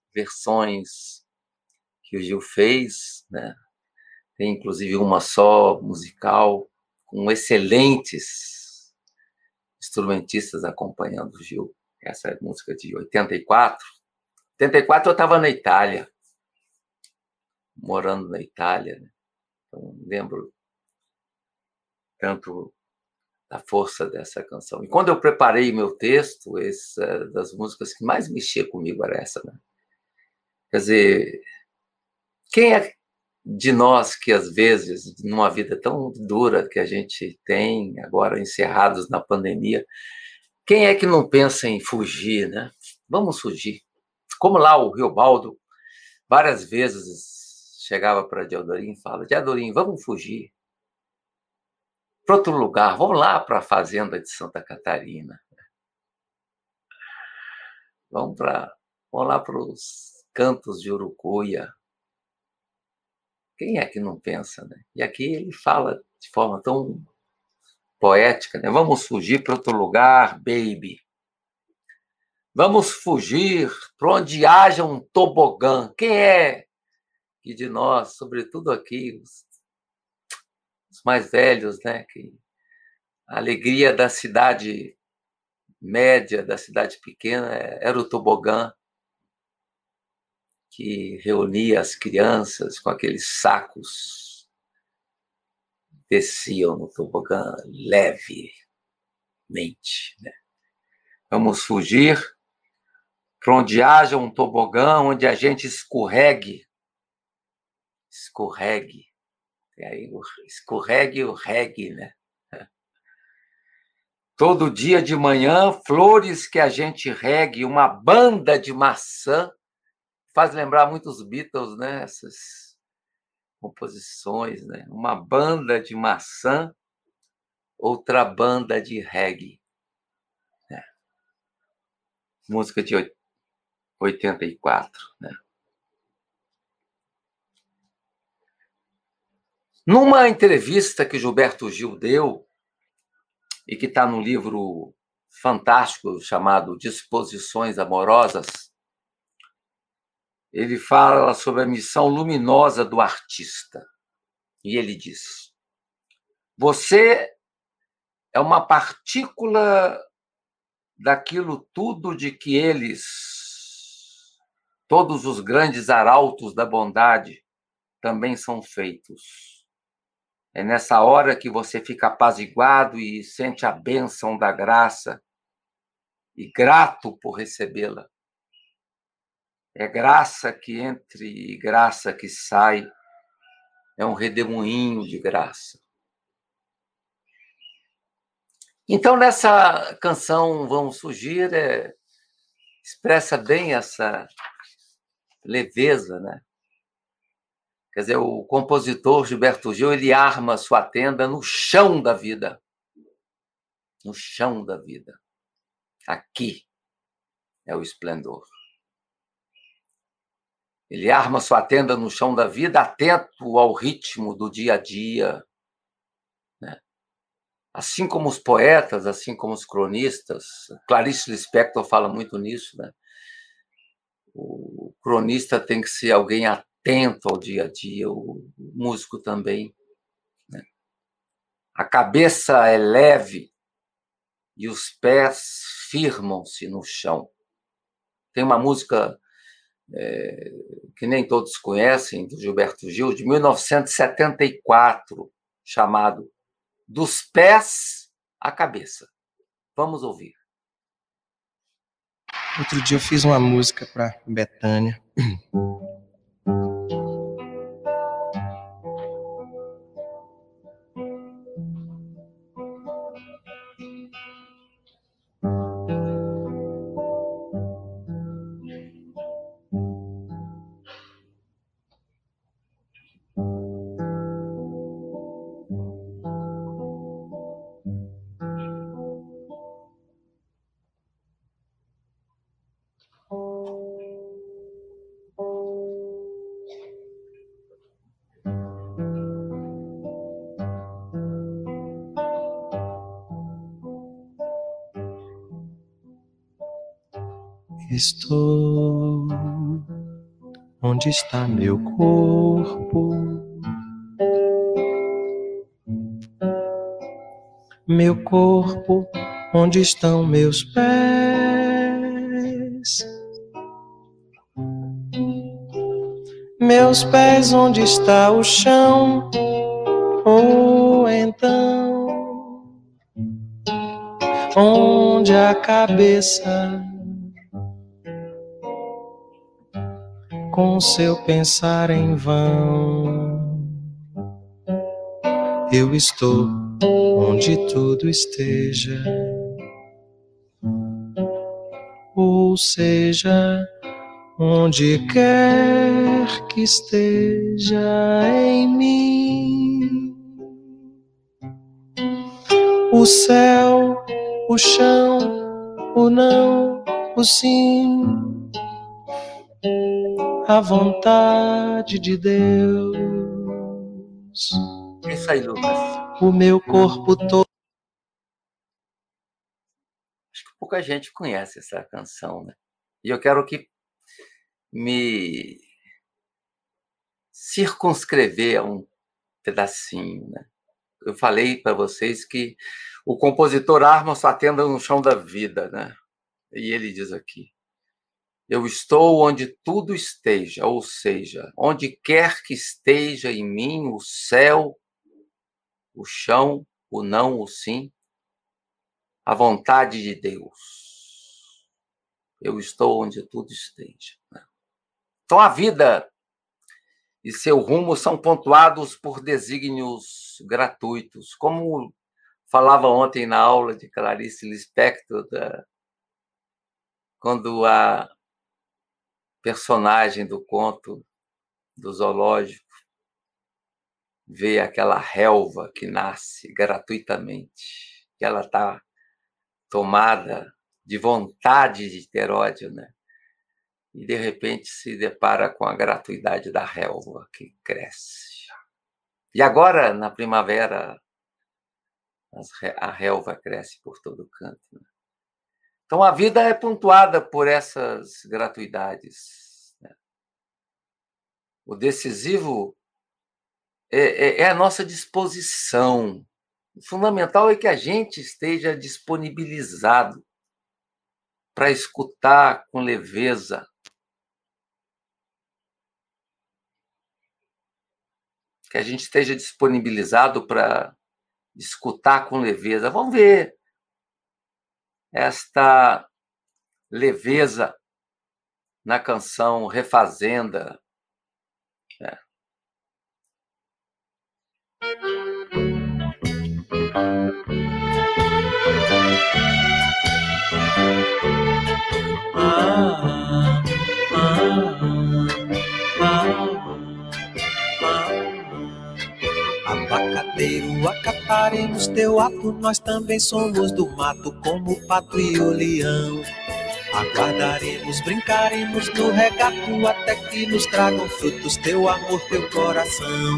versões que o Gil fez, né? Tem inclusive uma só musical com excelentes instrumentistas acompanhando o Gil. Essa é música de 84. 84 eu estava na Itália, morando na Itália, né? Então, lembro tanto da força dessa canção. E quando eu preparei meu texto, essa das músicas que mais mexia comigo era essa, né? Quer dizer, quem é de nós que às vezes, numa vida tão dura que a gente tem, agora encerrados na pandemia, quem é que não pensa em fugir, né? Vamos fugir. Como lá o Rio Baldo, várias vezes chegava para Diadorim e fala: Diadorim, vamos fugir para outro lugar, vamos lá para a fazenda de Santa Catarina. Vamos, para vamos lá para os cantos de Urucuia. Quem é que não pensa, né? E aqui ele fala de forma tão poética, né? Vamos fugir para outro lugar, baby. Vamos fugir para onde haja um tobogã. Quem é que de nós, sobretudo aqui, os, os mais velhos, né? Que a alegria da cidade média, da cidade pequena, era o tobogã que reunia as crianças com aqueles sacos, desciam no tobogã levemente. Né? Vamos fugir para onde haja um tobogã, onde a gente escorregue, escorregue, e aí escorregue o reggae, né? Todo dia de manhã, flores que a gente regue, uma banda de maçã faz lembrar muito os Beatles, né? Essas composições, né? Uma banda de maçã, outra banda de reggae. Né? Música de 84, né? Numa entrevista que Gilberto Gil deu, e que está no livro fantástico chamado Disposições Amorosas, ele fala sobre a missão luminosa do artista. E ele diz: Você é uma partícula daquilo tudo de que eles, todos os grandes arautos da bondade, também são feitos. É nessa hora que você fica apaziguado e sente a bênção da graça e grato por recebê-la. É graça que entre e graça que sai, é um redemoinho de graça. Então, nessa canção Vamos Fugir, é, expressa bem essa leveza, né? Quer dizer, o compositor Gilberto Gil, ele arma sua tenda no chão da vida. No chão da vida. Aqui é o esplendor. Ele arma sua tenda no chão da vida, atento ao ritmo do dia a dia. Né? Assim como os poetas, assim como os cronistas, Clarice Lispector fala muito nisso. Né? O cronista tem que ser alguém atento ao dia a dia, o músico também. Né? A cabeça é leve e os pés firmam-se no chão. Tem uma música é, que nem todos conhecem, do Gilberto Gil, de 1974, chamado Dos Pés à Cabeça. Vamos ouvir. Outro dia eu fiz uma música para Betânia. Estou onde está meu corpo? Meu corpo, onde estão meus pés? Meus pés, onde está o chão? Ou então, onde a cabeça? Com seu pensar em vão. eu estou onde tudo esteja. Ou seja, onde quer que esteja em mim. O céu, o chão, o não, o sim, a vontade de Deus. Isso aí, Lucas. O meu corpo todo. Acho que pouca gente conhece essa canção, né? E eu quero que me circunscrever a um pedacinho, né? Eu falei para vocês que o compositor arma sua tenda no chão da vida, né? E ele diz aqui: Eu estou onde tudo esteja, ou seja, onde quer que esteja em mim o céu, o chão, o não, o sim, a vontade de Deus. Eu estou onde tudo esteja. Né? Então a vida e seu rumo são pontuados por desígnios gratuitos, como falava ontem na aula de Clarice Lispector, da, quando a personagem do conto do zoológico vê aquela relva que nasce gratuitamente, que ela está tomada de vontade de ter ódio, né? E de repente se depara com a gratuidade da relva que cresce. E agora, na primavera, a relva cresce por todo canto. Né? Então a vida é pontuada por essas gratuidades. Né? O decisivo é, é, é a nossa disposição. O fundamental é que a gente esteja disponibilizado para escutar com leveza. Que a gente esteja disponibilizado para escutar com leveza. Vamos ver esta leveza na canção Refazenda. É. Ah, ah, ah, Abacateiro, acataremos teu ato, nós também somos do mato, como o pato e o leão. Aguardaremos, brincaremos no regato, até que nos tragam frutos teu amor, teu coração.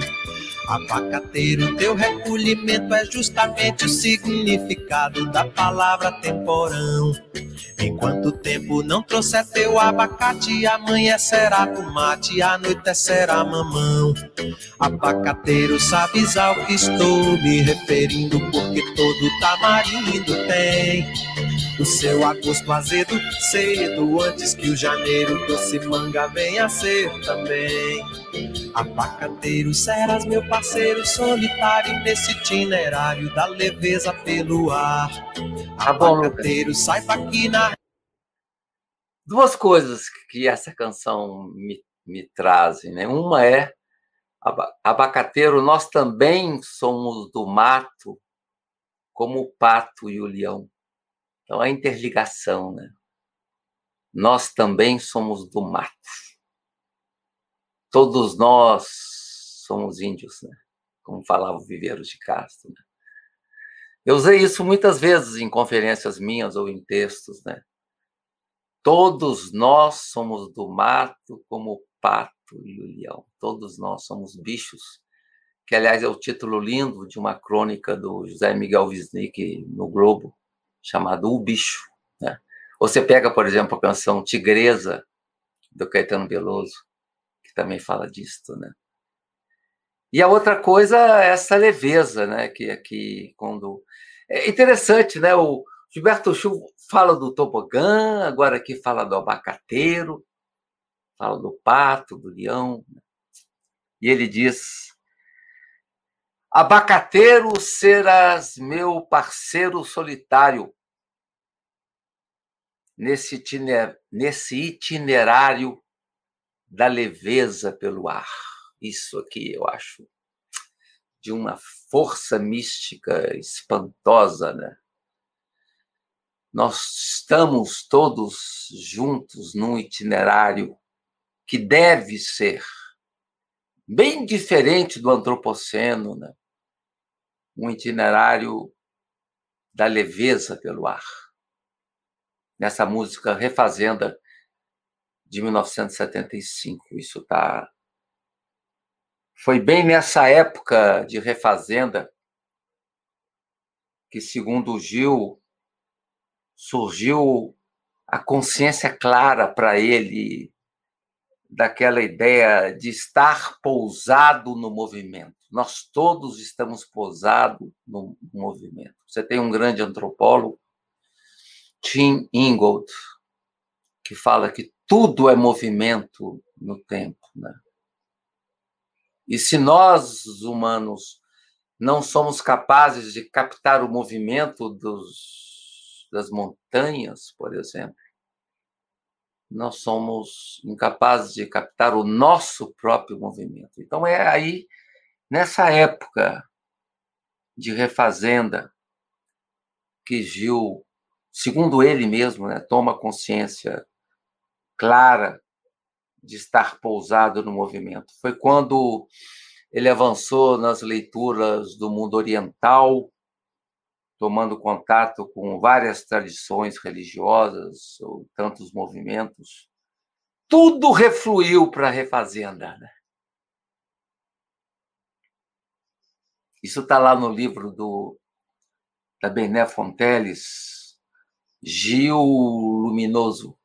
Abacateiro, teu recolhimento é justamente o significado da palavra temporão. Enquanto o tempo não trouxer teu abacate, amanhã será tomate, anoitecerá mamão. Abacateiro, sabes ao que estou me referindo, porque todo tamarindo tem o seu agosto azedo cedo, antes que o janeiro doce manga venha a ser também. Abacateiro, serás meu parceiro solitário nesse itinerário da leveza pelo ar. Tá Abacateiro, saiba que na Duas coisas que essa canção me, me trazem, né? Uma é aba- abacateiro, nós também somos do mato, como o pato e o leão. Então a interligação, né? Nós também somos do mato. Todos nós somos índios, né? Como falava o Viveiros de Castro. Né? Eu usei isso muitas vezes em conferências minhas ou em textos, né? Todos nós somos do mato como o pato e o leão. Todos nós somos bichos, que aliás é o título lindo de uma crônica do José Miguel Wisnik no Globo, chamado O Bicho. Né? Você pega, por exemplo, a canção Tigresa, do Caetano Veloso, que também fala disso, né? E a outra coisa é essa leveza, né? Que aqui, quando. É interessante, né? O Gilberto Chu fala do tobogã, agora aqui fala do abacateiro, fala do pato, do leão. né? E ele diz: Abacateiro serás meu parceiro solitário nesse itiner- nesse itinerário da leveza pelo ar. Isso aqui eu acho de uma força mística espantosa, né? Nós estamos todos juntos num itinerário que deve ser bem diferente do antropoceno, né? Um itinerário da leveza pelo ar. Nessa música Refazenda de 1975, isso tá foi bem nessa época de Refazenda que, segundo Gil, surgiu a consciência clara para ele daquela ideia de estar pousado no movimento. Nós todos estamos pousados no movimento. Você tem um grande antropólogo, Tim Ingold, que fala que tudo é movimento no tempo. Né? E se nós, humanos, não somos capazes de captar o movimento dos, das montanhas, por exemplo, nós somos incapazes de captar o nosso próprio movimento. Então é aí, nessa época de refazenda, que Gil, segundo ele mesmo, né, toma consciência clara de estar pousado no movimento. Foi quando ele avançou nas leituras do mundo oriental, tomando contato com várias tradições religiosas, ou tantos movimentos, tudo refluiu para a refazenda. Né? Isso está lá no livro do, da Bené Fonteles, Gil Luminoso.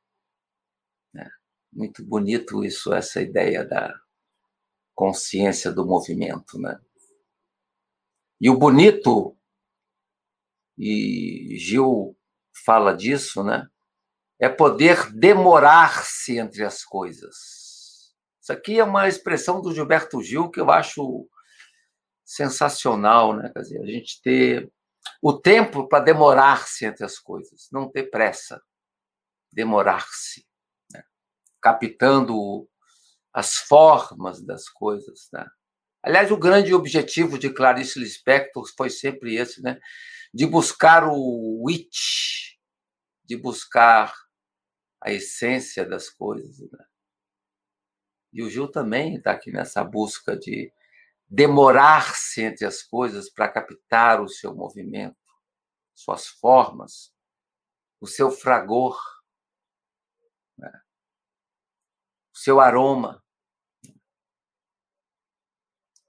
Né? Muito bonito isso, essa ideia da consciência do movimento. Né? E o bonito e Gil fala disso, né? É poder demorar-se entre as coisas. Isso aqui é uma expressão do Gilberto Gil que eu acho sensacional, né? Quer dizer, a gente ter o tempo para demorar-se entre as coisas, não ter pressa, demorar-se, né? captando as formas das coisas, né? Aliás, o grande objetivo de Clarice Lispector foi sempre esse, né? de buscar o it, de buscar a essência das coisas. Né? E o Gil também está aqui nessa busca de demorar-se entre as coisas para captar o seu movimento, suas formas, o seu fragor, né? o seu aroma.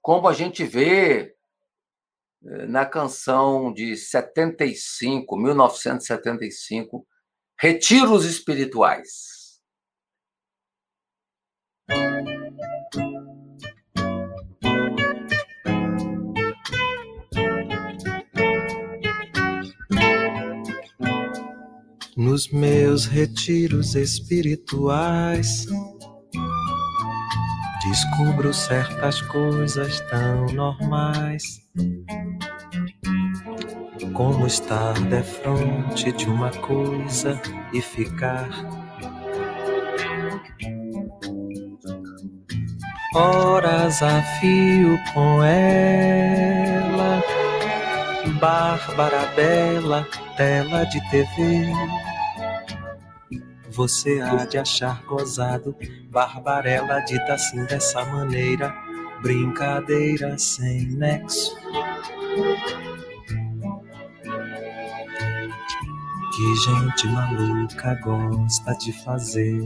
Como a gente vê na canção de 75, 1975, Retiros Espirituais. Nos meus retiros espirituais, descubro certas coisas tão normais como estar defronte de uma coisa e ficar horas a fio com ela, Bárbara Bela, tela de TV. Você há de achar gozado, Barbarella dita assim dessa maneira, brincadeira sem nexo que gente maluca gosta de fazer.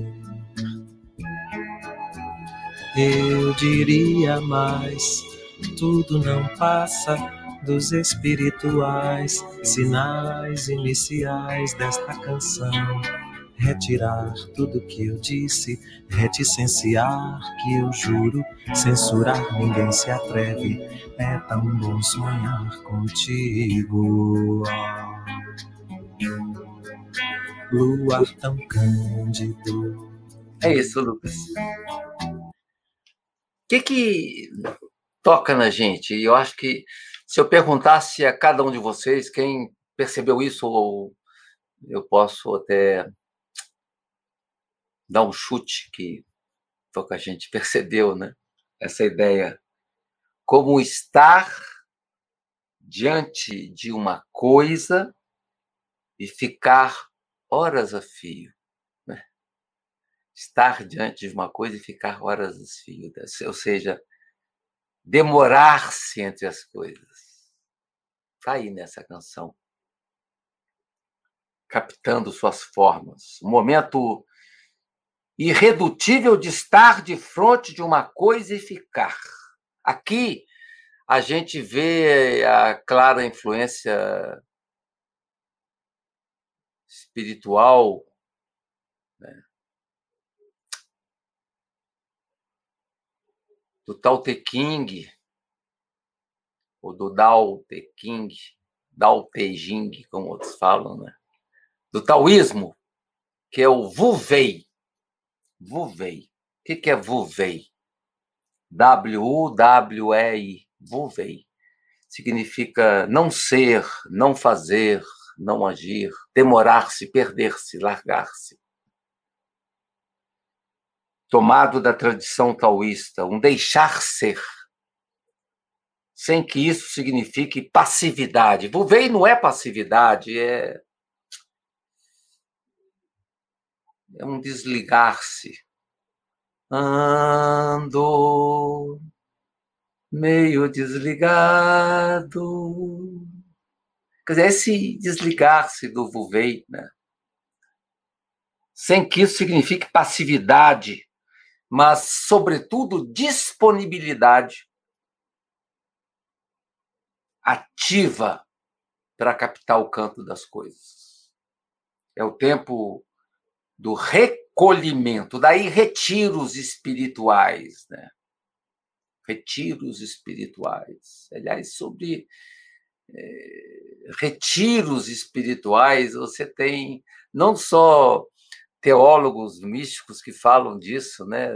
Eu diria mais, tudo não passa dos espirituais sinais iniciais desta canção. Retirar tudo que eu disse, reticenciar que eu juro, censurar ninguém se atreve. É tão bom sonhar contigo. Luar tão cândido. É isso, Lucas. O que que toca na gente? E eu acho que se eu perguntasse a cada um de vocês quem percebeu isso, ou eu posso até dar um chute que pouca gente percebeu, né? Essa ideia. Como estar diante de uma coisa e ficar horas a fio. Né? Estar diante de uma coisa e ficar horas a fio. Ou seja, demorar-se entre as coisas. Está aí nessa canção. Captando suas formas. Um momento irredutível de estar de frente de uma coisa e ficar. Aqui a gente vê a clara influência espiritual né? do Tao Te King, ou do Dao Te King, Dao Te Jing, como outros falam, né? do taoísmo, que é o Wu Wei. Wei. O que é Wu Wei? W-U-W-E-I. Wu Wei. Significa não ser, não fazer, não agir, demorar-se, perder-se, largar-se. Tomado da tradição taoísta, um deixar ser, sem que isso signifique passividade. Wei não é passividade, é é um desligar-se. Ando meio desligado. Quer dizer, esse desligar-se do Vuvei, né? sem que isso signifique passividade, mas, sobretudo, disponibilidade ativa para captar o canto das coisas. É o tempo do recolhimento, daí retiros espirituais, né? Retiros espirituais. Aliás, sobre é, retiros espirituais, você tem não só teólogos místicos que falam disso, né?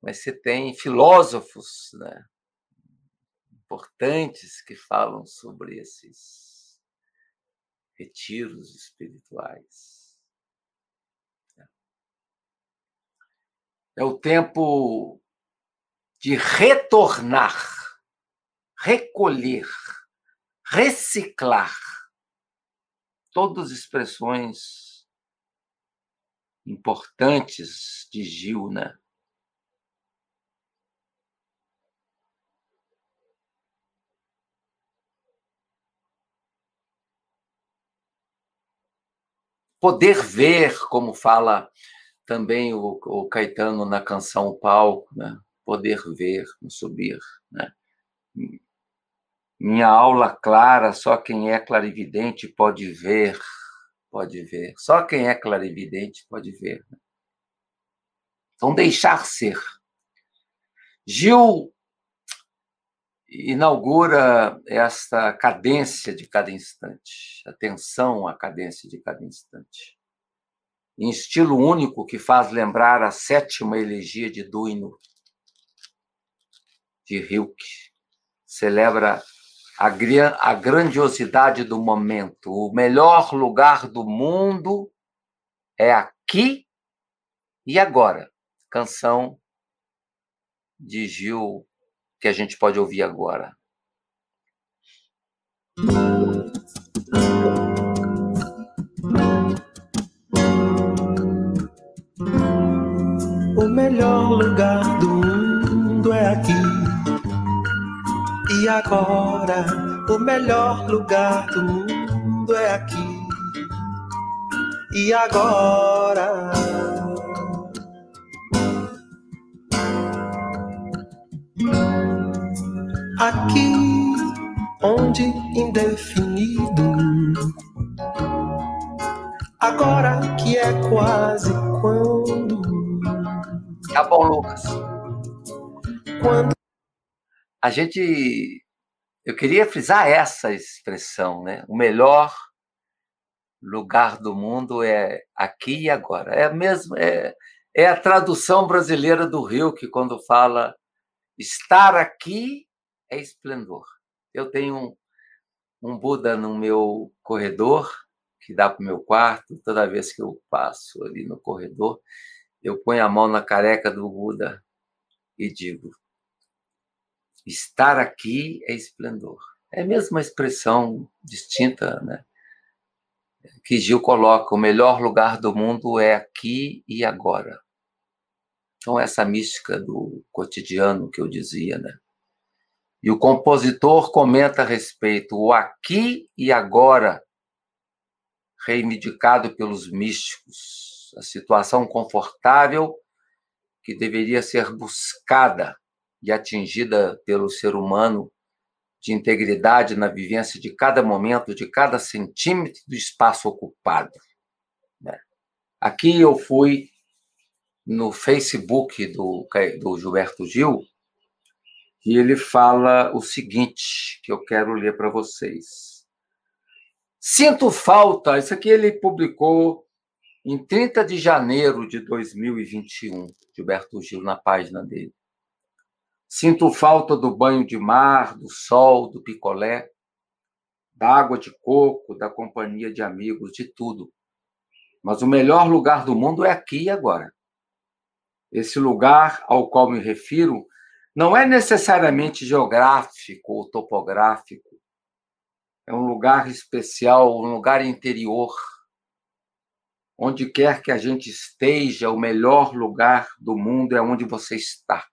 Mas você tem filósofos, né? Importantes que falam sobre esses retiros espirituais. É o tempo de retornar, recolher, reciclar. Todas expressões importantes de Gil, né? Poder ver, como fala também o, o Caetano na canção Palco, né? poder ver, subir. Né? Minha aula clara, só quem é clarividente pode ver, pode ver. Só quem é clarividente pode ver. Né? Então, deixar ser. Gil inaugura esta cadência de cada instante, atenção à cadência de cada instante em estilo único que faz lembrar a sétima elegia de Duino, de Hilke. Celebra a, a grandiosidade do momento. O melhor lugar do mundo é aqui e agora. Canção de Gil que a gente pode ouvir agora. Melhor lugar do mundo é aqui. E agora, o melhor lugar do mundo é aqui. E agora. Aqui, onde indefinido. Agora que é quase quando Tá bom, Lucas. Quando a gente eu queria frisar essa expressão, né? O melhor lugar do mundo é aqui e agora. É mesmo é, é a tradução brasileira do Rio que quando fala estar aqui é esplendor. Eu tenho um, um Buda no meu corredor que dá para o meu quarto. Toda vez que eu passo ali no corredor, eu ponho a mão na careca do Buda e digo: estar aqui é esplendor. É a mesma expressão distinta, né? Que Gil coloca: o melhor lugar do mundo é aqui e agora. Então, essa mística do cotidiano que eu dizia, né? E o compositor comenta a respeito o aqui e agora, reivindicado pelos místicos, a situação confortável que deveria ser buscada e atingida pelo ser humano de integridade na vivência de cada momento, de cada centímetro do espaço ocupado. Né? Aqui eu fui no Facebook do, do Gilberto Gil e ele fala o seguinte, que eu quero ler para vocês. Sinto falta, isso aqui ele publicou em 30 de janeiro de 2021, Gilberto Gil, na página dele. Sinto falta do banho de mar, do sol, do picolé, da água de coco, da companhia de amigos, de tudo. Mas o melhor lugar do mundo é aqui agora. Esse lugar ao qual me refiro não é necessariamente geográfico ou topográfico. É um lugar especial, um lugar interior. Onde quer que a gente esteja, o melhor lugar do mundo é onde você está.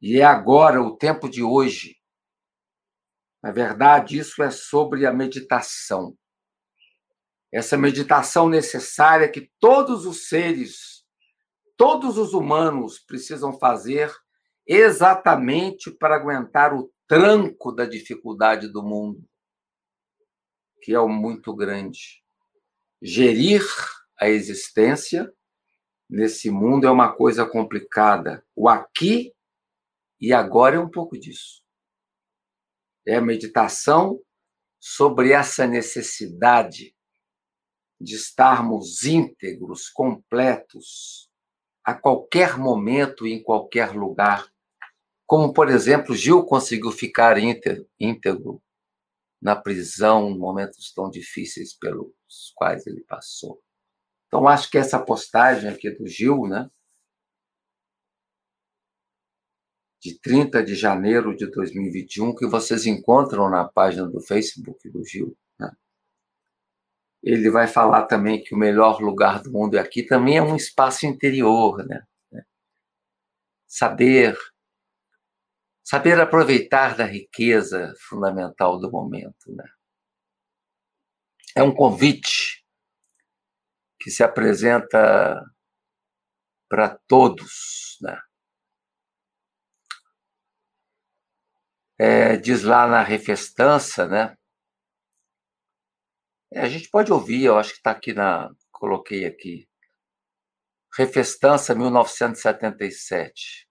E é agora, o tempo de hoje. Na verdade, isso é sobre a meditação. Essa meditação necessária que todos os seres, todos os humanos precisam fazer exatamente para aguentar o tranco da dificuldade do mundo, que é o muito grande. Gerir a existência nesse mundo é uma coisa complicada. O aqui e agora é um pouco disso. É a meditação sobre essa necessidade de estarmos íntegros, completos, a qualquer momento e em qualquer lugar. Como, por exemplo, Gil conseguiu ficar íntegro na prisão, em momentos tão difíceis pelos quais ele passou. Então, acho que essa postagem aqui do Gil, né? de 30 de janeiro de 2021, que vocês encontram na página do Facebook do Gil. Né? Ele vai falar também que o melhor lugar do mundo é aqui, também é um espaço interior, né? Saber, saber aproveitar da riqueza fundamental do momento, né? É um convite que se apresenta para todos, né? é, diz lá na refestança, né? É, a gente pode ouvir, eu acho que está aqui na. Coloquei aqui. Refestança 1977.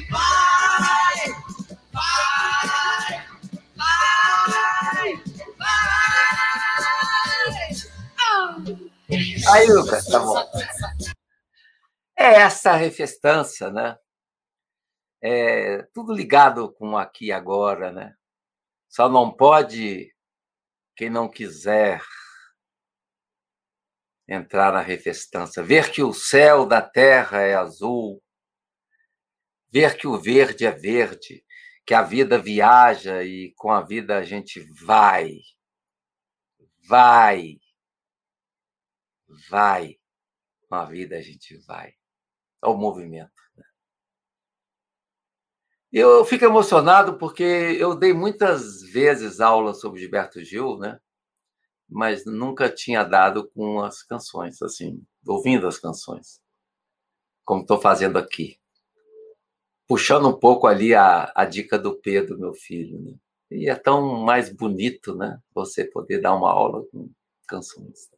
Gente vai, vai, vai, vai. Aí, Lucas, tá bom. É essa refestância, né? É tudo ligado com aqui e agora, né? Só não pode quem não quiser entrar na refestância, ver que o céu da terra é azul, ver que o verde é verde, que a vida viaja e com a vida a gente vai, vai, vai, com a vida a gente vai. É o movimento. Né? Eu fico emocionado porque eu dei muitas vezes aula sobre Gilberto Gil, né? Mas nunca tinha dado com as canções, assim, ouvindo as canções, como estou fazendo aqui. Puxando um pouco ali a, a dica do Pedro, meu filho, né? E é tão mais bonito, né? Você poder dar uma aula com canções.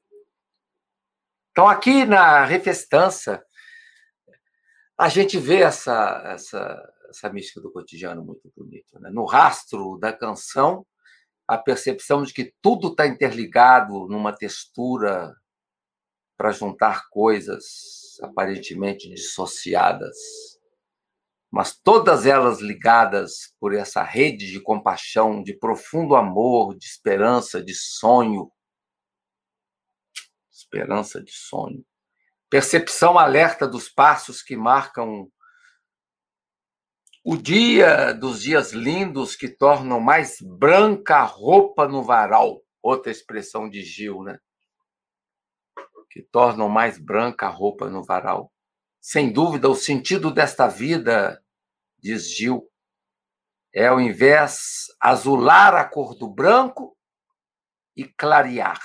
Então, aqui na Refestança, a gente vê essa, essa, essa mística do cotidiano muito bonito. Né? No rastro da canção, a percepção de que tudo está interligado numa textura para juntar coisas aparentemente dissociadas, mas todas elas ligadas por essa rede de compaixão, de profundo amor, de esperança, de sonho. Esperança de sonho. Percepção alerta dos passos que marcam o dia dos dias lindos que tornam mais branca a roupa no varal. Outra expressão de Gil, né? Que tornam mais branca a roupa no varal. Sem dúvida, o sentido desta vida, diz Gil, é ao invés azular a cor do branco e clarear.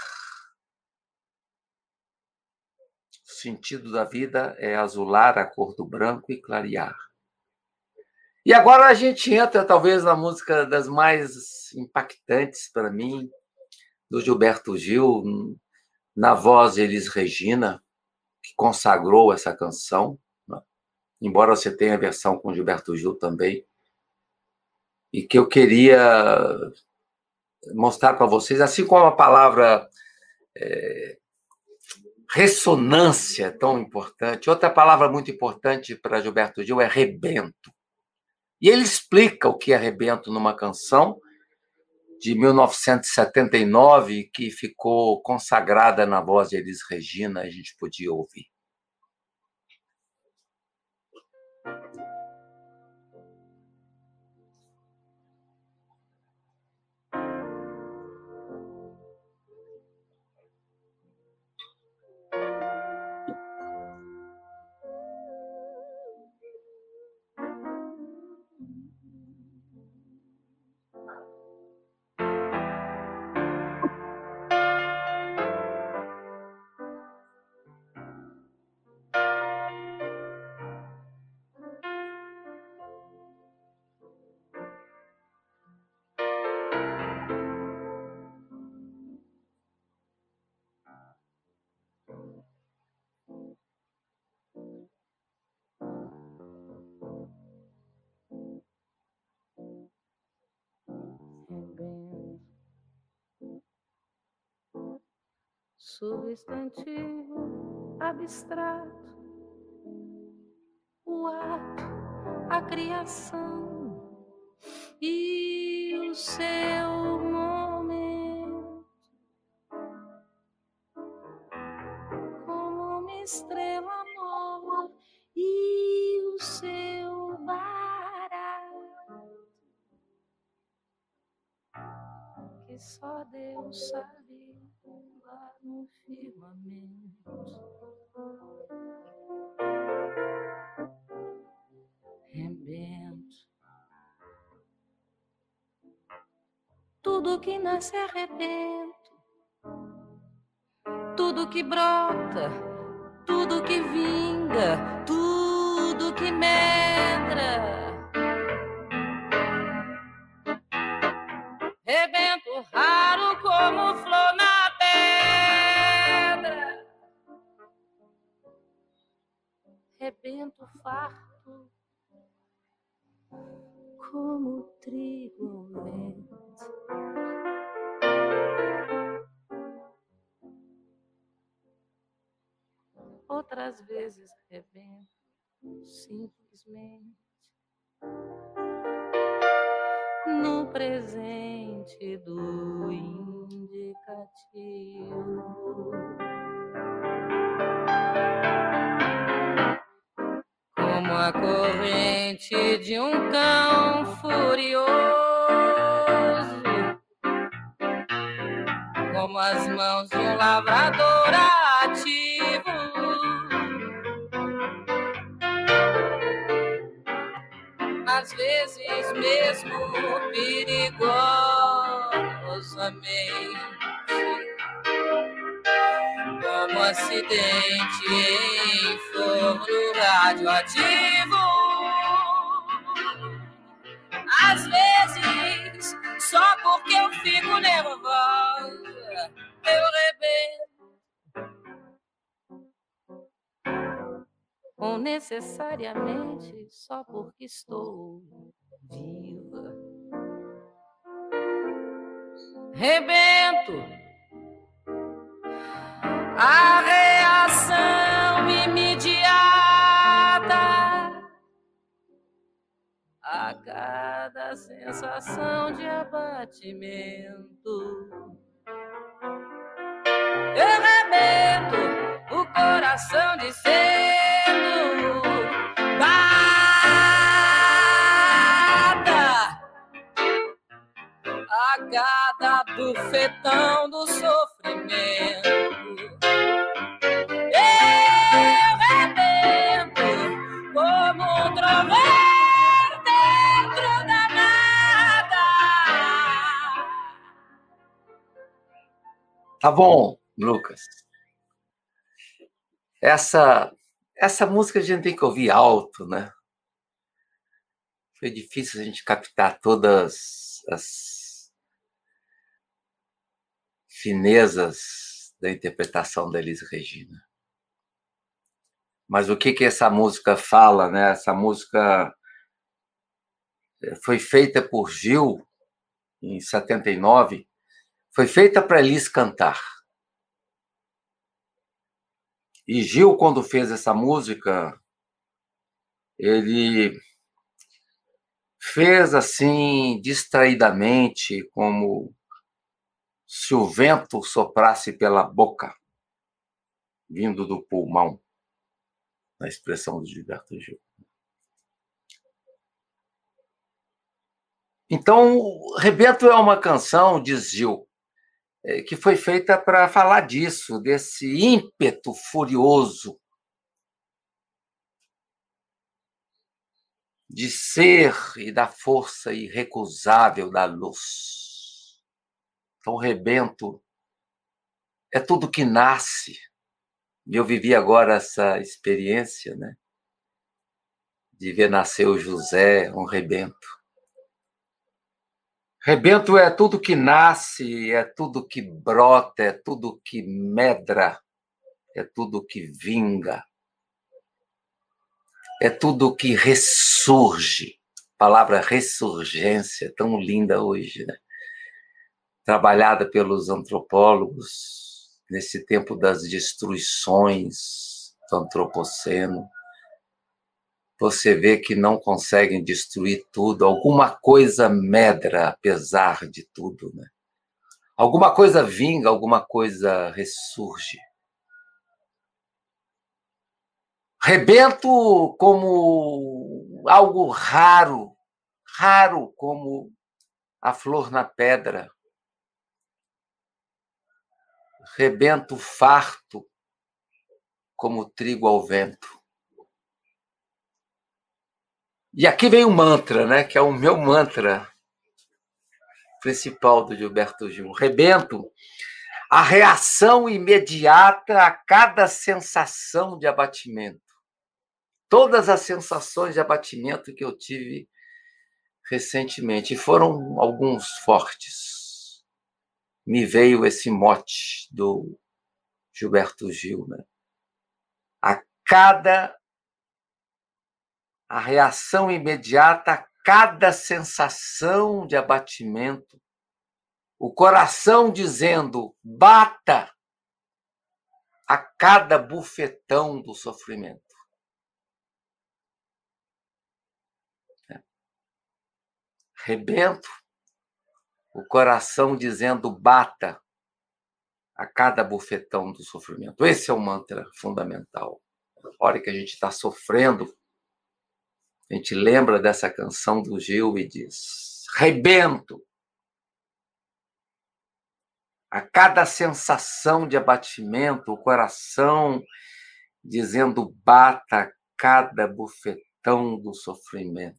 O sentido da vida é azular a cor do branco e clarear. E agora a gente entra, talvez, na música das mais impactantes para mim, do Gilberto Gil, na voz de Elis Regina, que consagrou essa canção? Embora você tenha a versão com Gilberto Gil também, e que eu queria mostrar para vocês, assim como a palavra é, ressonância é tão importante, outra palavra muito importante para Gilberto Gil é rebento. E ele explica o que é rebento numa canção de 1979 que ficou consagrada na voz de Elis Regina, a gente podia ouvir. Substantivo abstrato, o ato, a criação e o seu Nasce arrebento. Tudo que brota, tudo que vinga, tudo que medra. Rebento raro como flor na pedra. Rebento farto como trigo ao Outras vezes rebento simplesmente no presente do indicativo. Como a corrente de um cão furioso, como as mãos de um lavrador ativo. Às vezes mesmo perigosamente, como acidente em forno radioativo. Às vezes, só porque eu fico nervosa, ou necessariamente só porque estou viva. Rebento a reação imediata a cada sensação de abatimento. Eu rebento o coração dizendo a cada bufetão do sofrimento. Eu rebento como um trovão dentro da nada. Tá bom, Lucas. Essa essa música a gente tem que ouvir alto, né? Foi difícil a gente captar todas as finezas da interpretação da Elis Regina. Mas o que que essa música fala, né? Essa música eh, foi feita por Gil em 79, foi feita para Elis cantar. E Gil, quando fez essa música, ele fez assim, distraidamente, como se o vento soprasse pela boca, vindo do pulmão, na expressão do Gilberto Gil. Então, Rebento é uma canção, diz Gil, eh, que foi feita para falar disso, desse ímpeto furioso de ser e da força irrecusável da luz. Então, rebento é tudo que nasce. E eu vivi agora essa experiência, né? De ver nascer o José, um rebento. Rebento é tudo que nasce, é tudo que brota, é tudo que medra, é tudo que vinga, é tudo que ressurge. A palavra ressurgência, tão linda hoje, né? Trabalhada pelos antropólogos nesse tempo das destruições do antropoceno. Você vê que não conseguem destruir tudo, alguma coisa medra apesar de tudo, né? Alguma coisa vinga, alguma coisa ressurge. Rebento como algo raro, raro como a flor na pedra, rebento farto como trigo ao vento. E aqui vem o mantra, né, que é o meu mantra principal do Gilberto Gil. Rebento, a reação imediata a cada sensação de abatimento. Todas as sensações de abatimento que eu tive recentemente, e foram alguns fortes. Me veio esse mote do Gilberto Gil, né? A cada a reação imediata a cada sensação de abatimento, o coração dizendo bata a cada bufetão do sofrimento. É. Rebento, o coração dizendo bata a cada bufetão do sofrimento. Esse é o mantra fundamental. Na hora que a gente está sofrendo, a gente lembra dessa canção do Gil e diz: rebento. A cada sensação de abatimento, o coração dizendo bata cada bufetão do sofrimento.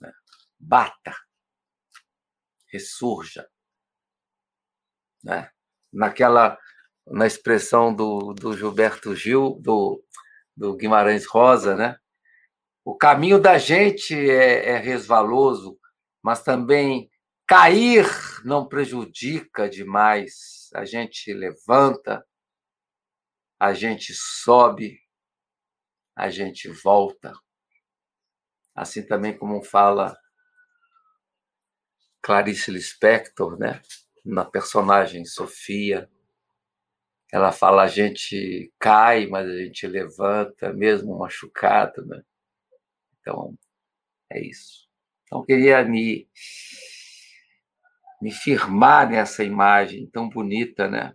Né? Bata. Ressurja. Né? Naquela, na expressão do, do Gilberto Gil, do, do Guimarães Rosa, né? O caminho da gente é, é resvaloso, mas também cair não prejudica demais. A gente levanta, a gente sobe, a gente volta. Assim também como fala Clarice Lispector, né? na personagem Sofia. Ela fala: a gente cai, mas a gente levanta, mesmo machucado. Né? Então, é isso. Então, eu queria me, me firmar nessa imagem tão bonita, né?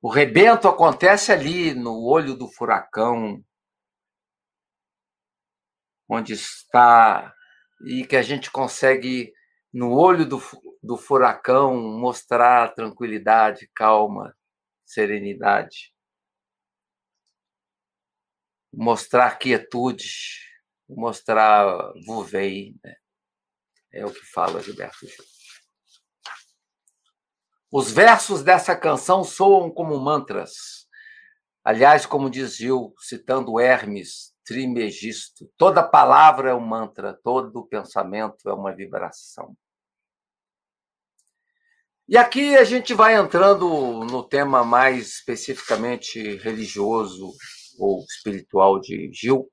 O rebento acontece ali no olho do furacão, onde está, e que a gente consegue, no olho do, do furacão, mostrar tranquilidade, calma, serenidade mostrar quietude, mostrar vuvei, né? é o que fala Gilberto Gil. Os versos dessa canção soam como mantras. Aliás, como diz Gil, citando Hermes Trimegisto, toda palavra é um mantra, todo pensamento é uma vibração. E aqui a gente vai entrando no tema mais especificamente religioso ou espiritual de Gil.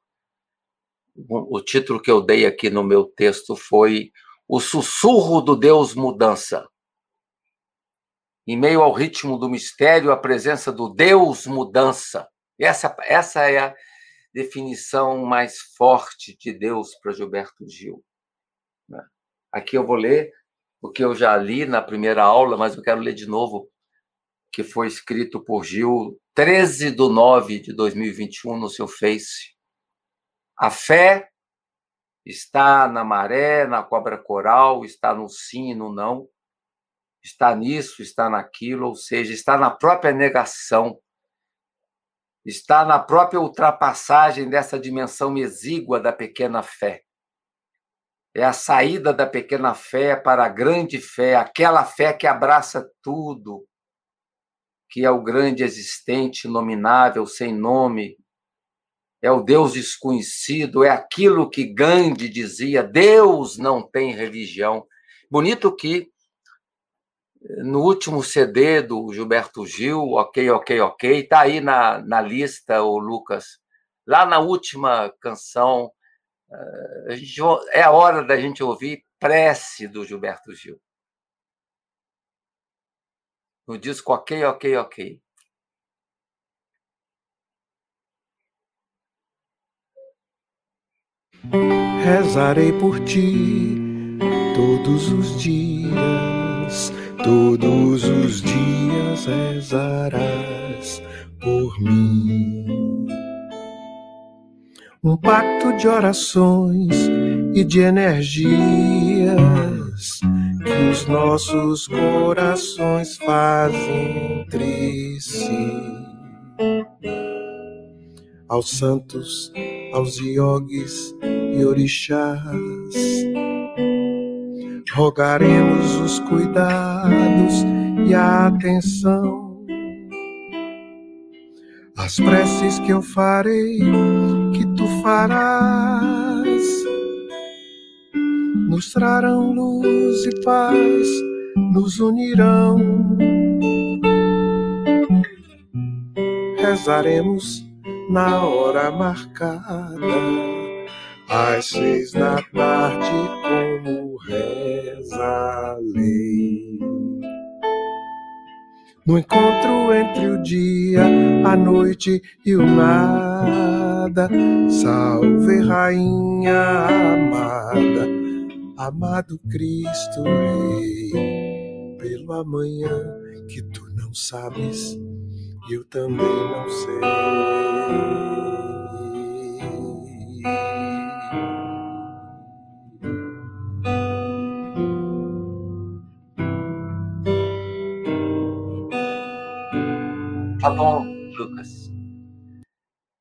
O título que eu dei aqui no meu texto foi O Sussurro do Deus Mudança. Em meio ao ritmo do mistério, a presença do Deus Mudança. Essa, essa é a definição mais forte de Deus para Gilberto Gil. Né? Aqui eu vou ler o que eu já li na primeira aula, mas eu quero ler de novo, que foi escrito por Gil 13 de 9 de 2021 no seu Face. A fé está na maré, na cobra coral, está no sim e no não, está nisso, está naquilo, ou seja, está na própria negação, está na própria ultrapassagem dessa dimensão exígua da pequena fé. É a saída da pequena fé para a grande fé, aquela fé que abraça tudo, que é o grande existente, nominável, sem nome, é o Deus desconhecido, é aquilo que Gandhi dizia: Deus não tem religião. Bonito que no último CD do Gilberto Gil, ok, ok, ok, está aí na, na lista, o Lucas. Lá na última canção, eh, a gente, é a hora da gente ouvir prece do Gilberto Gil. no disco Ok, Ok, Ok. Rezarei por ti todos os dias, todos os dias rezarás por mim. Um pacto de orações e de energias que os nossos corações fazem entre si. Aos santos, aos iogues e orixás, rogaremos os cuidados e a atenção. As preces que eu farei, que tu farás, nos trarão luz e paz, nos unirão. Rezaremos na hora marcada, às seis da tarde, como reza a lei. No encontro entre o dia, a noite e o nada, salve Rainha amada, amado Cristo Rei, pelo amanhã que tu não sabes, eu também não sei. Tá bom, Lucas.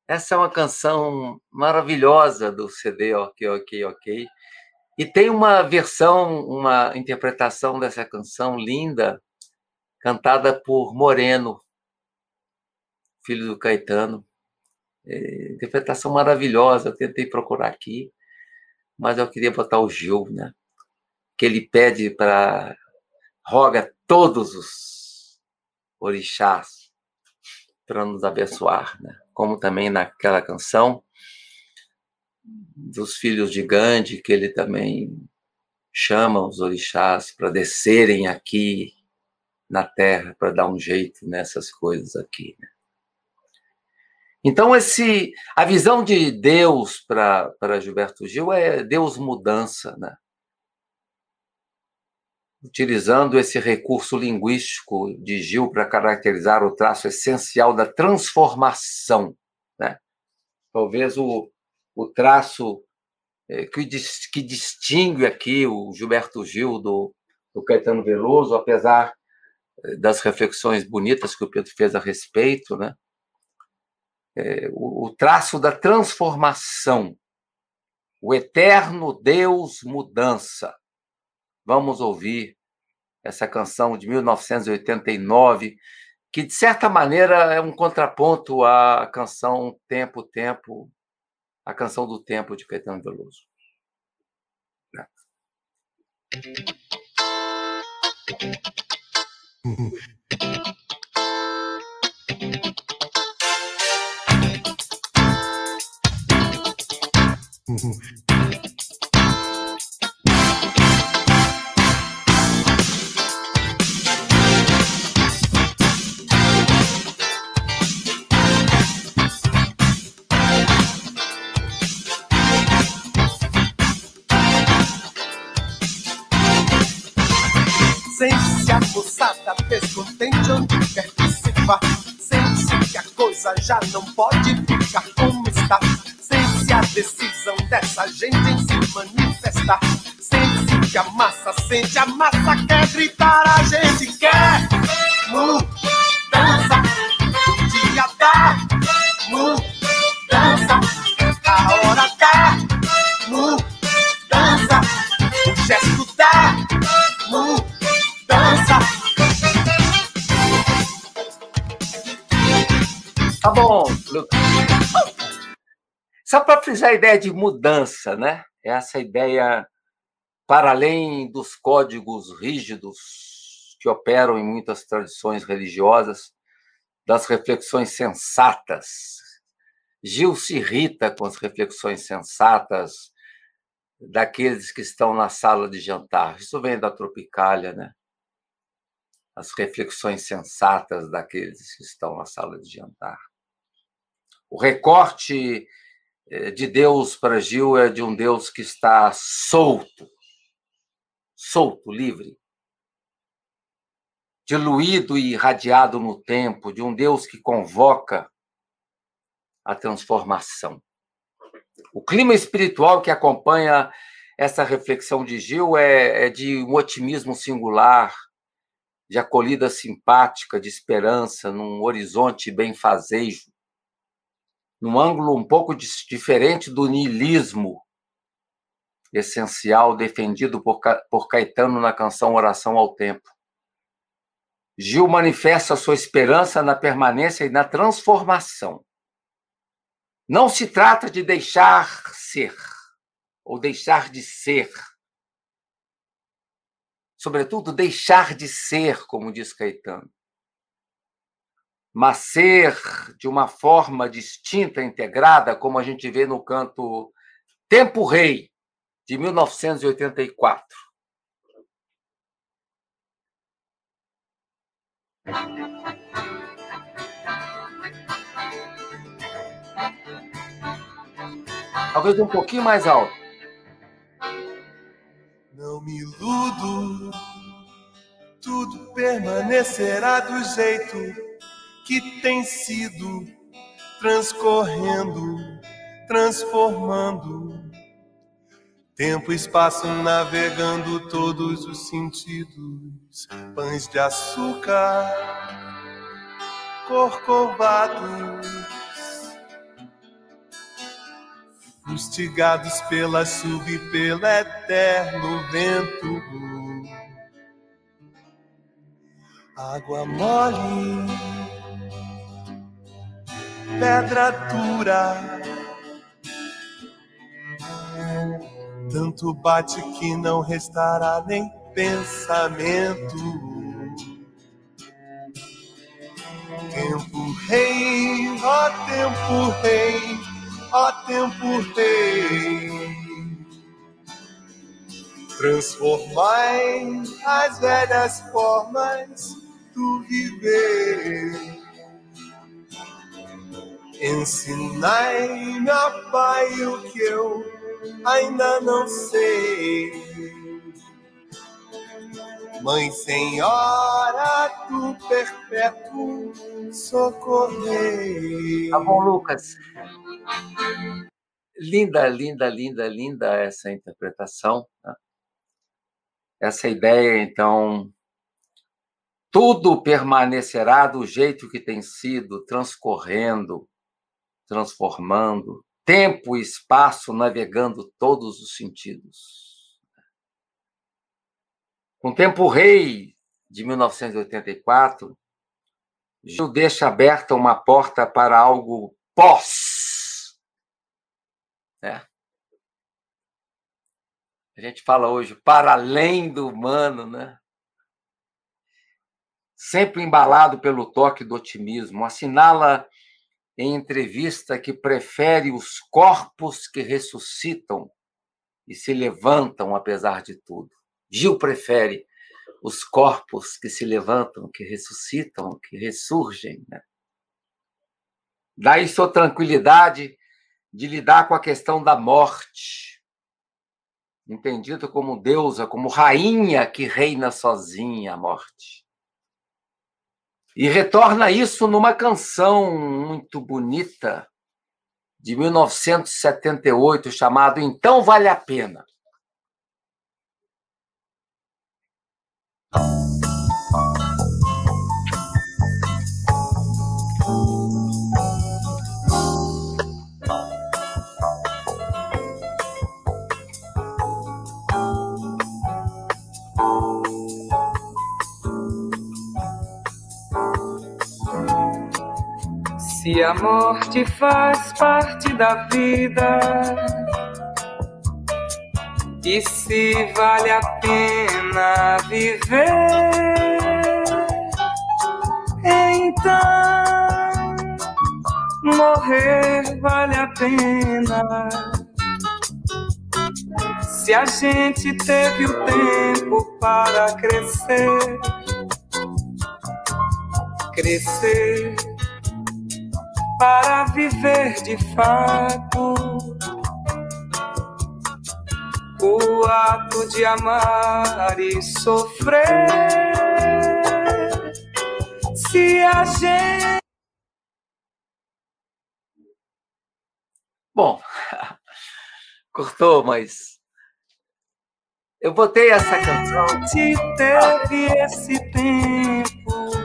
Essa é uma canção maravilhosa do CD Ok, Ok, Ok. E tem uma versão, uma interpretação dessa canção linda, cantada por Moreno, filho do Caetano. É, interpretação maravilhosa, eu tentei procurar aqui, mas eu queria botar o Gil, né? Que ele pede para. roga todos os orixás para nos abençoar, né? Como também naquela canção dos filhos de Gandhi, que ele também chama os orixás para descerem aqui na Terra, para dar um jeito nessas coisas aqui. Né? Então, esse, a visão de Deus para Gilberto Gil é Deus mudança, né? Utilizando esse recurso linguístico de Gil para caracterizar o traço essencial da transformação. Né? Talvez o, o traço é, que, que, distingue aqui o Gilberto Gil do, do Caetano Veloso, apesar é, das reflexões bonitas que o Pedro fez a respeito, né? É, o, o traço da transformação, o eterno Deus mudança. Vamos ouvir essa canção de 1989, que de certa maneira é um contraponto à canção Tempo, Tempo, a canção do Tempo de Caetano Veloso. Apossada, descontente onde quer que se vá. Sente-se que a coisa já não pode ficar como está. Sente-se a decisão dessa gente em se manifestar. Sente-se que a massa sente, a massa quer gritar, a gente quer mudança. Dia dá mudança, a hora dá mudança, bom. Só para frisar a ideia de mudança, né? Essa ideia para além dos códigos rígidos que operam em muitas tradições religiosas, das reflexões sensatas. Gil se irrita com as reflexões sensatas daqueles que estão na sala de jantar. Isso vem da Tropicália, né? As reflexões sensatas daqueles que estão na sala de jantar. O recorte eh, de Deus para Gil é de um Deus que está solto, solto, livre, diluído e irradiado no tempo, de um Deus que convoca a transformação. O clima espiritual que acompanha essa reflexão de Gil é, é de um otimismo singular, de acolhida simpática, de esperança, num horizonte benfazejo, num ângulo um pouco diferente do niilismo essencial defendido por, por Caetano na canção Oração ao Tempo. Gil manifesta sua esperança na permanência e na transformação. Não se trata de deixar ser ou deixar de ser. Sobretudo, deixar de ser, como diz Caetano. Mas ser de uma forma distinta, integrada, como a gente vê no canto Tempo Rei, de 1984. Talvez um pouquinho mais alto. Não me iludo, tudo permanecerá do jeito que tem sido, transcorrendo, transformando. Tempo e espaço navegando todos os sentidos, pães de açúcar, corcovados fustigados pela chuva e pelo eterno vento. Água mole, pedra dura, tanto bate que não restará nem pensamento. Tempo rei, ó tempo rei ó tempo tem. Transformai as velhas formas do viver. Ensinai-me, ó Pai, o que eu ainda não sei. Mãe Senhora do Perpétuo Socorrei. Tá bom, Lucas. Linda, linda, linda, linda essa interpretação. Né? Essa ideia, então, tudo permanecerá do jeito que tem sido, transcorrendo, transformando, tempo e espaço navegando todos os sentidos. Com Tempo Rei, de 1984, Gil deixa aberta uma porta para algo pós né? A gente fala hoje para além do humano, né? Sempre embalado pelo toque do otimismo, assinala em entrevista que prefere os corpos que ressuscitam e se levantam apesar de tudo. Gil prefere os corpos que se levantam, que ressuscitam, que ressurgem. Né? Daí sua tranquilidade de lidar com a questão da morte, entendida como deusa, como rainha que reina sozinha a morte. E retorna isso numa canção muito bonita de 1978 chamado Então Vale a Pena. Se a morte faz parte da vida, e se vale a pena viver, então morrer vale a pena. Se a gente teve o tempo para crescer, crescer para viver de fato. O ato de amar e sofrer. Se a gente. Bom, cortou, mas Eu botei essa canção. Se teve esse tempo,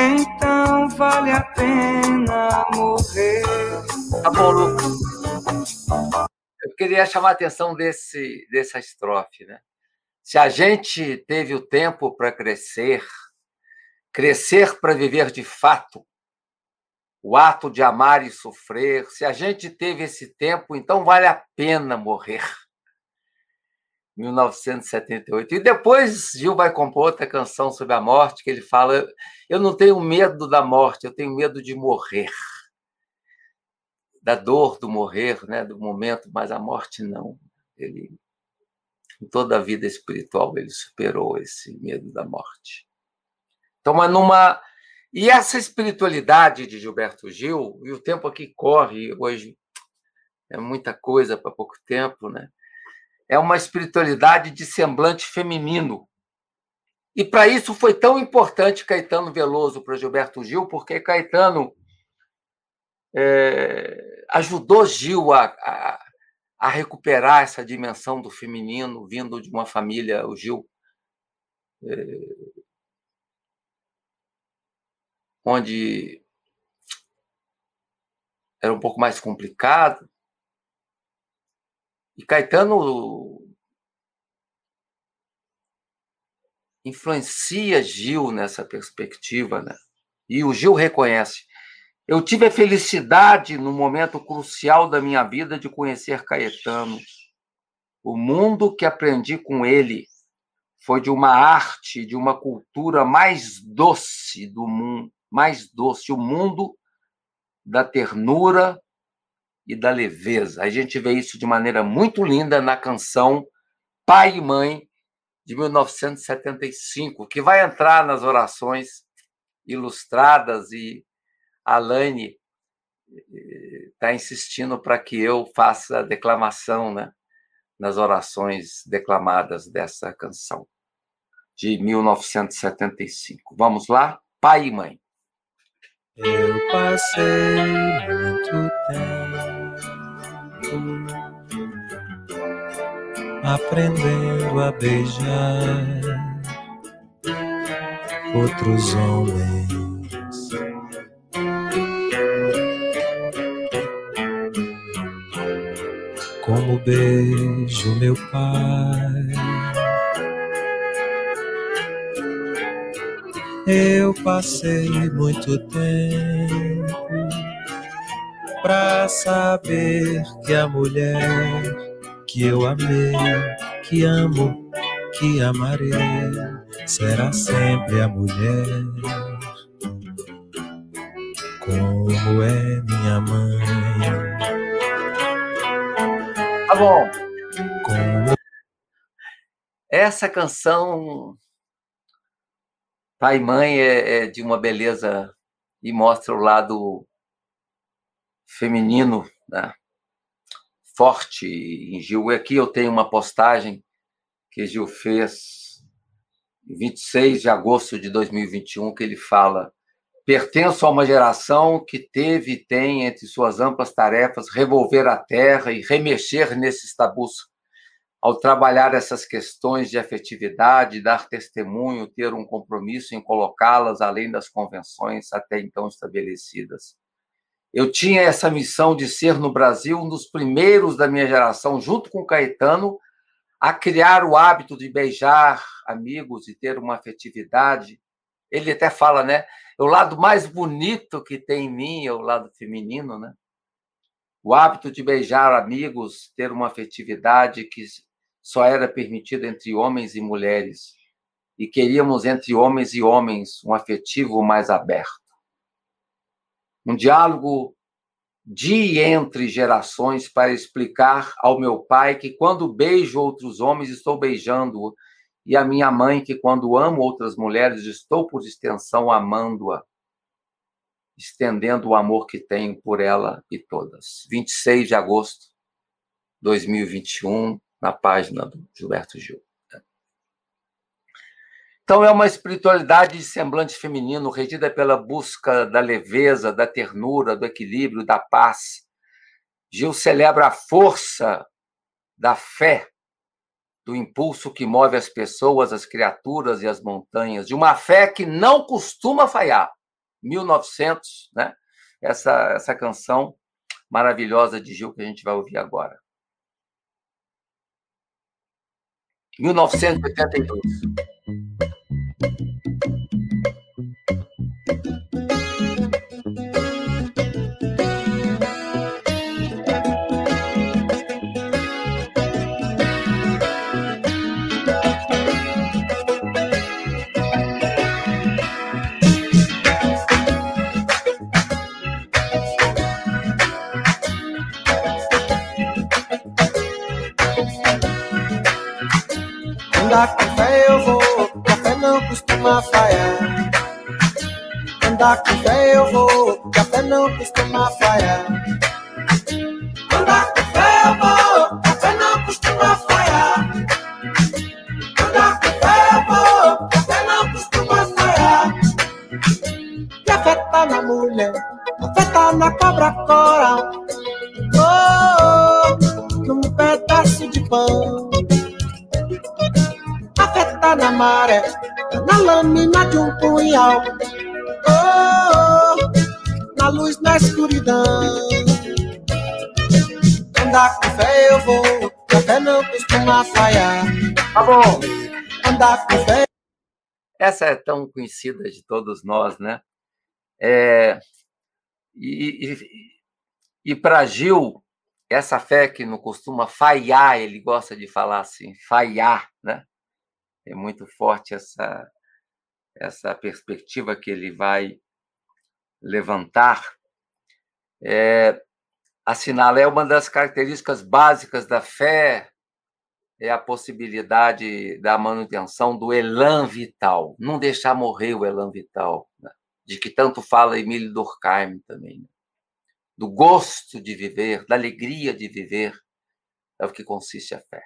então vale a pena morrer. Tá bom, Lucas. Eu queria chamar a atenção desse, dessa estrofe, né? Se a gente teve o tempo para crescer, crescer para viver de fato, o ato de amar e sofrer, se a gente teve esse tempo, então vale a pena morrer. 1978. E depois Gil vai compor outra canção sobre a morte, que ele fala: Eu não tenho medo da morte, eu tenho medo de morrer. Da dor do morrer, né, do momento, mas a morte não. Ele, em toda a vida espiritual, ele superou esse medo da morte. Então, mas numa e essa espiritualidade de Gilberto Gil, e o tempo aqui corre, hoje é muita coisa para pouco tempo, né? É uma espiritualidade de semblante feminino. E para isso foi tão importante Caetano Veloso para Gilberto Gil, porque Caetano é, ajudou Gil a, a, a, recuperar essa dimensão do feminino, vindo de uma família, o Gil. É, onde era um pouco mais complicado. E Caetano influencia Gil nessa perspectiva, né? E o Gil reconhece. Eu tive a felicidade, no momento crucial da minha vida, de conhecer Caetano. O mundo que aprendi com ele foi de uma arte, de uma cultura mais doce do mundo, mais doce, o mundo da ternura e da leveza. A gente vê isso de maneira muito linda na canção Pai e Mãe, de 1975, que vai entrar nas orações ilustradas e a Laine está insistindo para que eu faça a declamação né, nas orações declamadas dessa canção de 1975. Vamos lá? Pai e Mãe. Eu passei muito tempo aprendendo a beijar outros homens. Como beijo meu pai. Eu passei muito tempo pra saber que a mulher que eu amei, que amo, que amarei, será sempre a mulher. Como é minha mãe. Tá bom. Como... Essa canção Pai e Mãe é, é de uma beleza e mostra o lado feminino, né? forte em Gil. E aqui eu tenho uma postagem que Gil fez em 26 de agosto de 2021, que ele fala: Pertenço a uma geração que teve e tem entre suas amplas tarefas revolver a terra e remexer nesses tabus ao trabalhar essas questões de afetividade, dar testemunho, ter um compromisso em colocá-las além das convenções até então estabelecidas. Eu tinha essa missão de ser no Brasil um dos primeiros da minha geração, junto com Caetano, a criar o hábito de beijar amigos e ter uma afetividade. Ele até fala, né? O lado mais bonito que tem em mim é o lado feminino, né? O hábito de beijar amigos, ter uma afetividade que só era permitido entre homens e mulheres, e queríamos entre homens e homens um afetivo mais aberto. Um diálogo de entre gerações para explicar ao meu pai que quando beijo outros homens estou beijando-o, e a minha mãe que quando amo outras mulheres estou por extensão amando-a, estendendo o amor que tenho por ela e todas. 26 de agosto de 2021, na página do Gilberto Gil. Então, é uma espiritualidade de semblante feminino, regida pela busca da leveza, da ternura, do equilíbrio, da paz. Gil celebra a força da fé, do impulso que move as pessoas, as criaturas e as montanhas, de uma fé que não costuma falhar. 1900, né? Essa, essa canção maravilhosa de Gil que a gente vai ouvir agora. 1982. Essa é tão conhecida de todos nós, né? É, e e, e para Gil, essa fé que não costuma falhar, ele gosta de falar assim, falhar, né? é muito forte essa, essa perspectiva que ele vai levantar. É, assinala é uma das características básicas da fé é a possibilidade da manutenção do elan vital, não deixar morrer o elan vital, né? de que tanto fala Emílio Durkheim também, né? do gosto de viver, da alegria de viver, é o que consiste a fé.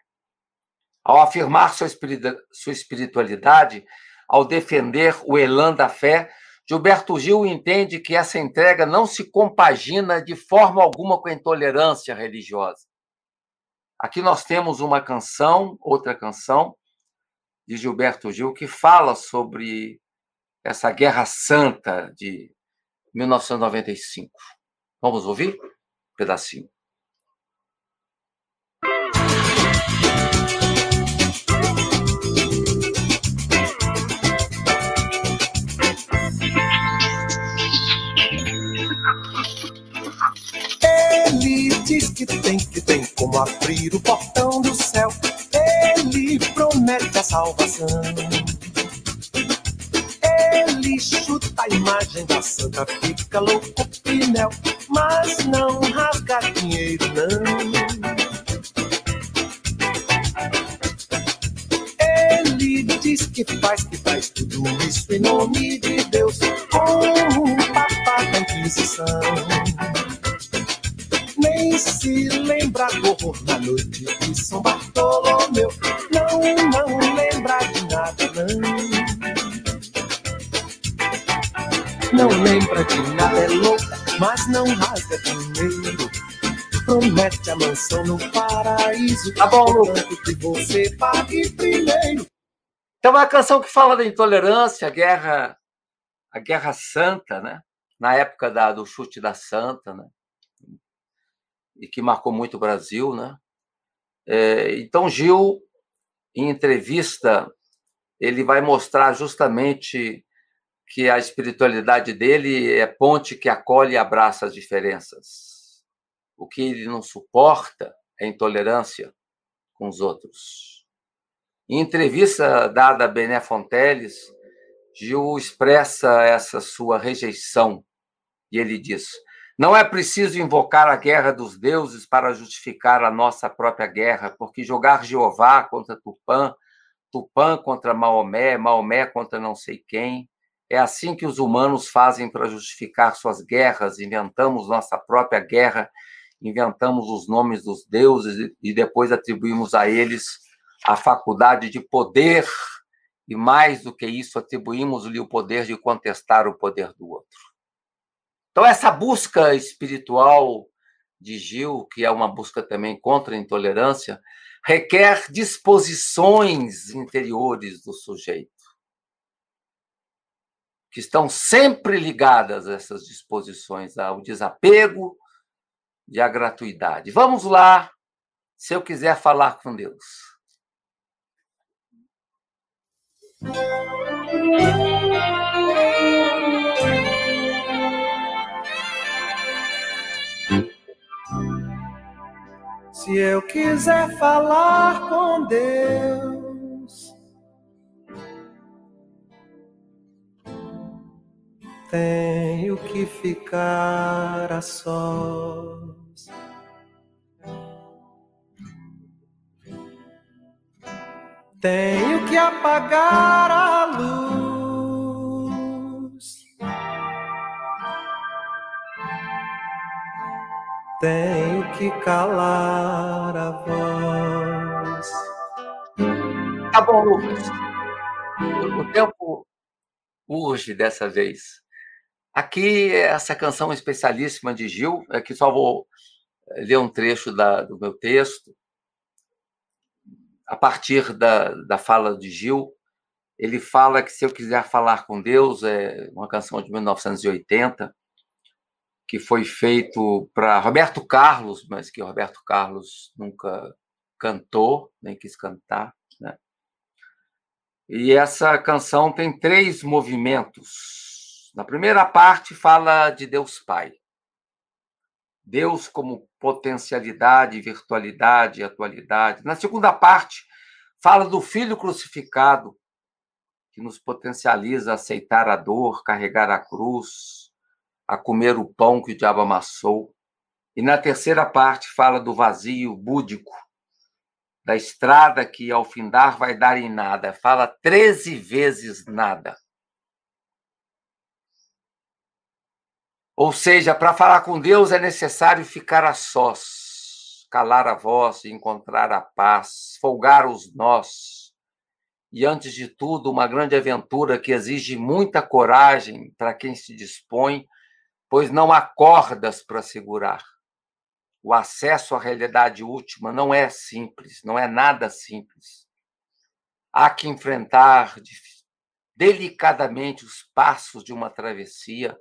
Ao afirmar sua espiritualidade, ao defender o elan da fé, Gilberto Gil entende que essa entrega não se compagina de forma alguma com a intolerância religiosa. Aqui nós temos uma canção, outra canção, de Gilberto Gil, que fala sobre essa Guerra Santa de 1995. Vamos ouvir? Um pedacinho. Diz que tem, que tem como abrir o portão do céu. Ele promete a salvação. Ele chuta a imagem da santa, fica louco pinel, mas não rasga dinheiro, não. Ele diz que faz, que faz tudo isso em nome de Deus, com um papá da Inquisição nem se lembra do horror da noite de São Bartolomeu. Não, não lembra de nada, não. Não lembra de nada, é louca, mas não rasga dinheiro. Promete a mansão no paraíso. Tá bom, Lucas. que você pague primeiro. Então, é uma canção que fala da intolerância, a guerra, a guerra santa, né? Na época da, do chute da santa, né? E que marcou muito o Brasil, né? É, então, Gil, em entrevista, ele vai mostrar justamente que a espiritualidade dele é ponte que acolhe e abraça as diferenças. O que ele não suporta é intolerância com os outros. Em entrevista dada a Bené Fonteles, Gil expressa essa sua rejeição e ele diz: não é preciso invocar a guerra dos deuses para justificar a nossa própria guerra, porque jogar Jeová contra Tupã, Tupã contra Maomé, Maomé contra não sei quem, é assim que os humanos fazem para justificar suas guerras. Inventamos nossa própria guerra, inventamos os nomes dos deuses e depois atribuímos a eles a faculdade de poder, e mais do que isso, atribuímos-lhe o poder de contestar o poder do outro. Então, essa busca espiritual de Gil, que é uma busca também contra a intolerância, requer disposições interiores do sujeito, que estão sempre ligadas a essas disposições, ao desapego e à gratuidade. Vamos lá, se eu quiser falar com Deus. Se eu quiser falar com Deus, tenho que ficar a sós. Tenho que apagar a luz. Tenho que calar a voz. Tá bom, Lucas. O tempo urge dessa vez. Aqui, essa canção especialíssima de Gil, aqui só vou ler um trecho da, do meu texto a partir da, da fala de Gil, ele fala que se eu quiser falar com Deus, é uma canção de 1980, que foi feito para Roberto Carlos, mas que Roberto Carlos nunca cantou, nem quis cantar. Né? E essa canção tem três movimentos. Na primeira parte, fala de Deus Pai. Deus como potencialidade, virtualidade, atualidade. Na segunda parte, fala do Filho crucificado, que nos potencializa a aceitar a dor, carregar a cruz, a comer o pão que o diabo amassou. E na terceira parte, fala do vazio búdico, da estrada que ao findar vai dar em nada. Fala treze vezes nada. Ou seja, para falar com Deus é necessário ficar a sós, calar a voz, encontrar a paz, folgar os nós. E, antes de tudo, uma grande aventura que exige muita coragem para quem se dispõe, pois não há cordas para segurar. O acesso à realidade última não é simples, não é nada simples. Há que enfrentar delicadamente os passos de uma travessia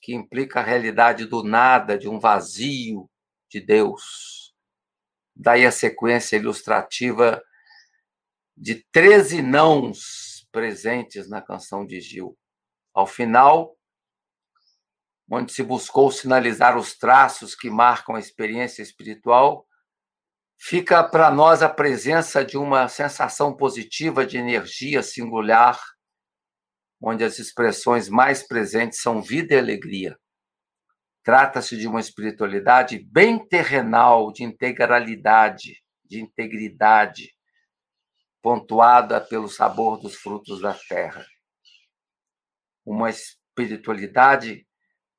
que implica a realidade do nada, de um vazio de Deus. Daí a sequência ilustrativa de 13 nãos presentes na canção de Gil. Ao final, onde se buscou sinalizar os traços que marcam a experiência espiritual, fica para nós a presença de uma sensação positiva de energia singular onde as expressões mais presentes são vida e alegria. Trata-se de uma espiritualidade bem terrenal, de integralidade, de integridade, pontuada pelo sabor dos frutos da terra. Uma espiritualidade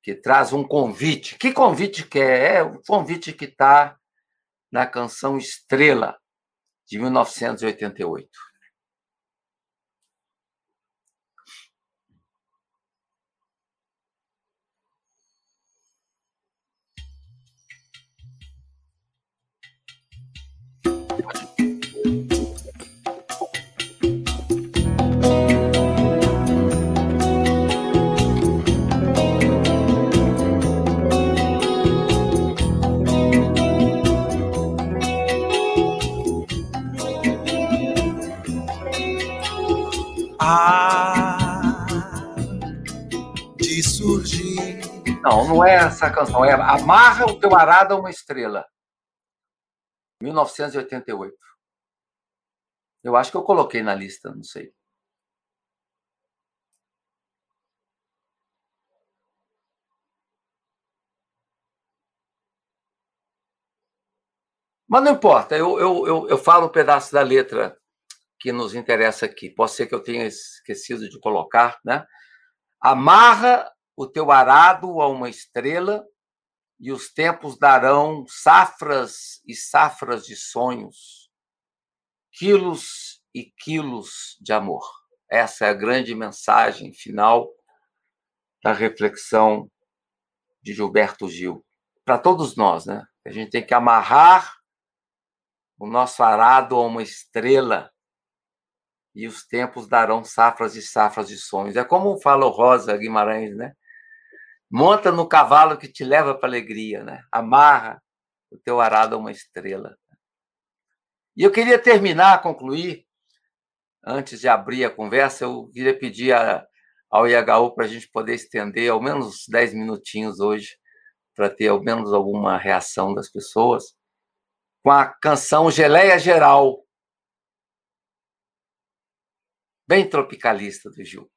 que traz um convite. Que convite que é? É o convite que está na canção Estrela, de 1988. Não, não é essa canção. É Amarra o teu arado a uma estrela. 1988. Eu acho que eu coloquei na lista, não sei. Mas não importa, eu, eu, eu, eu falo um pedaço da letra que nos interessa aqui. Pode ser que eu tenha esquecido de colocar, né? Amarra o teu arado a uma estrela e os tempos darão safras e safras de sonhos, quilos e quilos de amor. Essa é a grande mensagem final da reflexão de Gilberto Gil. para todos nós, né? A gente tem que amarrar o nosso arado a uma estrela e os tempos darão safras e safras de sonhos. É como fala o Rosa Guimarães, né? Monta no cavalo que te leva para alegria, né? Amarra o teu arado a uma estrela. E eu queria terminar, concluir, antes de abrir a conversa, eu queria pedir a, ao IHU para a gente poder estender ao menos 10 minutinhos hoje, para ter ao menos alguma reação das pessoas, com a canção Geleia Geral, bem tropicalista do Gil.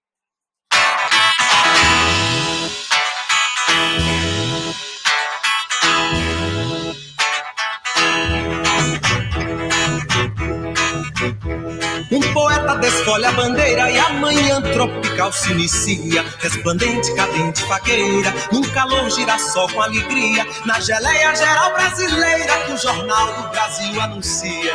Desfolha a bandeira e amanhã tropical se inicia. Resplandente, cadente, faqueira, num calor girassol com alegria. Na geleia geral brasileira que o Jornal do Brasil anuncia.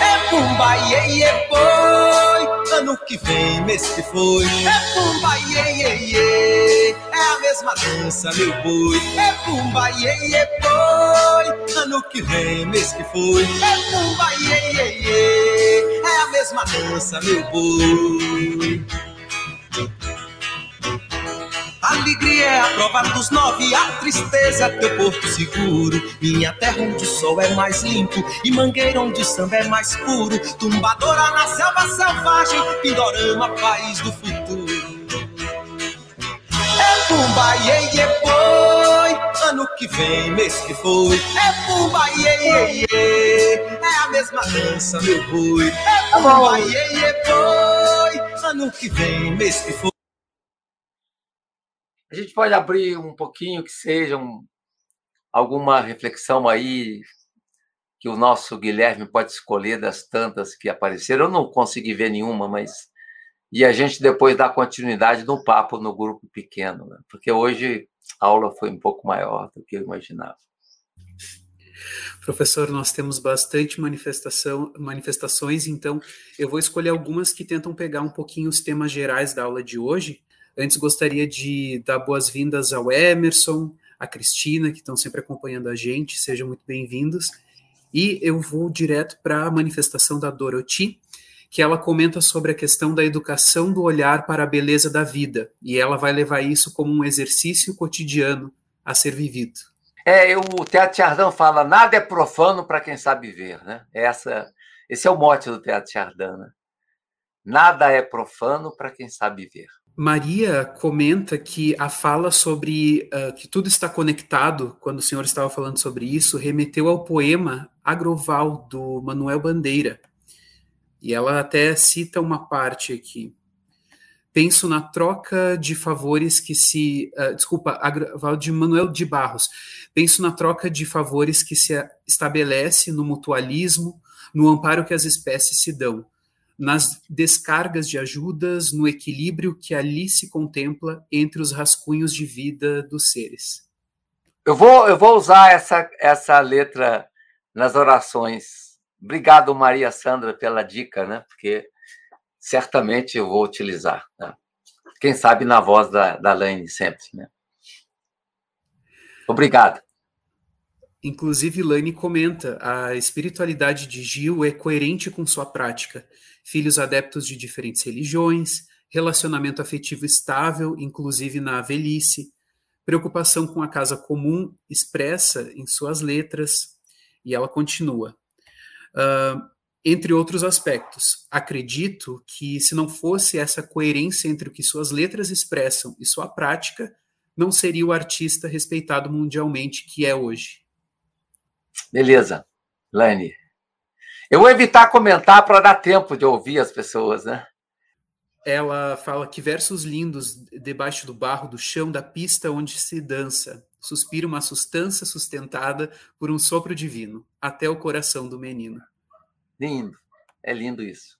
É pumba, iê, iê, boi, ano que vem, mês que foi. É pumba, iê, iê, iê, é a mesma dança, meu boi. É pumba, iê, iê, boi, ano que vem, mês que foi. É pumba, iê, iê, iê, é a mesma dança, meu boi. Alegria é a prova dos nove, a tristeza é teu porto seguro. Minha terra onde o sol é mais limpo e mangueira onde o samba é mais puro. Tumbadora na selva selvagem, Pindorama, país do futuro. É pumba, iê, iê, boi, ano que vem, mês que foi. É pumba, iê, iê, iê, é a mesma dança, meu boi. É pumba, iê, iê, boi, ano que vem, mês que foi. A gente pode abrir um pouquinho, que seja um, alguma reflexão aí que o nosso Guilherme pode escolher das tantas que apareceram. Eu não consegui ver nenhuma, mas. E a gente depois dá continuidade no papo no grupo pequeno, né? porque hoje a aula foi um pouco maior do que eu imaginava. Professor, nós temos bastante manifestação, manifestações, então eu vou escolher algumas que tentam pegar um pouquinho os temas gerais da aula de hoje Antes gostaria de dar boas-vindas ao Emerson, a Cristina, que estão sempre acompanhando a gente, sejam muito bem-vindos. E eu vou direto para a manifestação da Dorothy, que ela comenta sobre a questão da educação do olhar para a beleza da vida, e ela vai levar isso como um exercício cotidiano a ser vivido. É, o Teatro Chardin fala, nada é profano para quem sabe ver, né? Essa, esse é o mote do Teatro Chardin, né? Nada é profano para quem sabe ver. Maria comenta que a fala sobre uh, que tudo está conectado, quando o senhor estava falando sobre isso, remeteu ao poema Agroval, do Manuel Bandeira. E ela até cita uma parte aqui. Penso na troca de favores que se. Uh, desculpa, Agroval de Manuel de Barros. Penso na troca de favores que se estabelece no mutualismo, no amparo que as espécies se dão nas descargas de ajudas, no equilíbrio que ali se contempla entre os rascunhos de vida dos seres. Eu vou, eu vou usar essa, essa letra nas orações. Obrigado, Maria Sandra, pela dica, né? Porque certamente eu vou utilizar. Né? Quem sabe na voz da, da Laine sempre, né? Obrigado. Inclusive, Lane comenta: a espiritualidade de Gil é coerente com sua prática. Filhos adeptos de diferentes religiões, relacionamento afetivo estável, inclusive na velhice, preocupação com a casa comum expressa em suas letras, e ela continua. Uh, entre outros aspectos, acredito que se não fosse essa coerência entre o que suas letras expressam e sua prática, não seria o artista respeitado mundialmente que é hoje. Beleza, Lane. Eu vou evitar comentar para dar tempo de ouvir as pessoas, né? Ela fala que versos lindos debaixo do barro do chão da pista onde se dança. Suspira uma sustância sustentada por um sopro divino, até o coração do menino. Lindo, é lindo isso.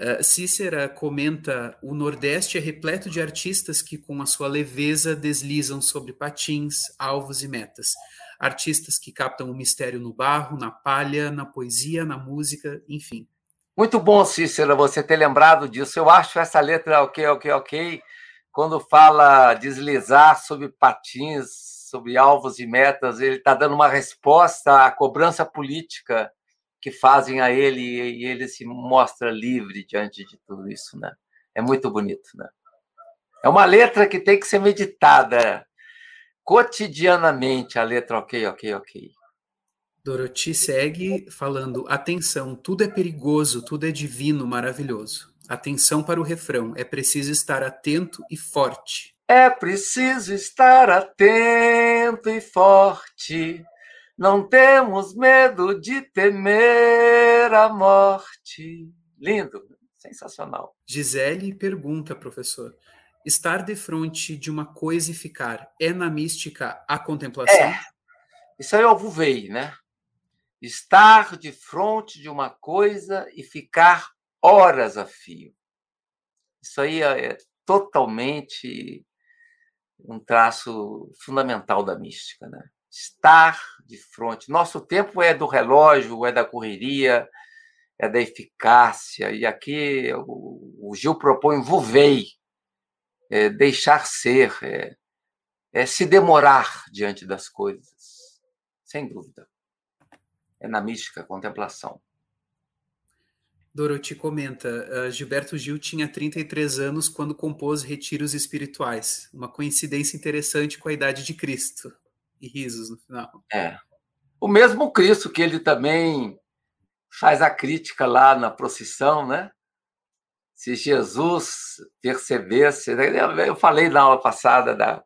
Uh, Cícera comenta: o Nordeste é repleto de artistas que, com a sua leveza, deslizam sobre patins, alvos e metas artistas que captam o mistério no barro, na palha, na poesia, na música, enfim. Muito bom, Cícera, você ter lembrado disso. Eu acho essa letra ok, ok, ok, quando fala deslizar sobre patins, sobre alvos e metas, ele está dando uma resposta à cobrança política que fazem a ele e ele se mostra livre diante de tudo isso, né? É muito bonito, né? É uma letra que tem que ser meditada cotidianamente, a letra ok, ok, ok. Dorothy segue falando: atenção, tudo é perigoso, tudo é divino, maravilhoso. Atenção para o refrão: é preciso estar atento e forte. É preciso estar atento e forte. Não temos medo de temer a morte. Lindo, sensacional. Gisele pergunta, professor: estar de frente de uma coisa e ficar é na mística a contemplação? É. Isso aí é o Vuvei, né? Estar de frente de uma coisa e ficar horas a fio. Isso aí é, é totalmente um traço fundamental da mística, né? Estar de frente. Nosso tempo é do relógio, é da correria, é da eficácia. E aqui o, Gil propõe vuvei, é deixar ser, é, é se demorar diante das coisas, sem dúvida é na mística, contemplação. Dorothy comenta: uh, Gilberto Gil tinha 33 anos quando compôs Retiros Espirituais. Uma coincidência interessante com a idade de Cristo. E risos no final. É. O mesmo Cristo que ele também faz a crítica lá na procissão, né? Se Jesus percebesse. Eu falei na aula passada da,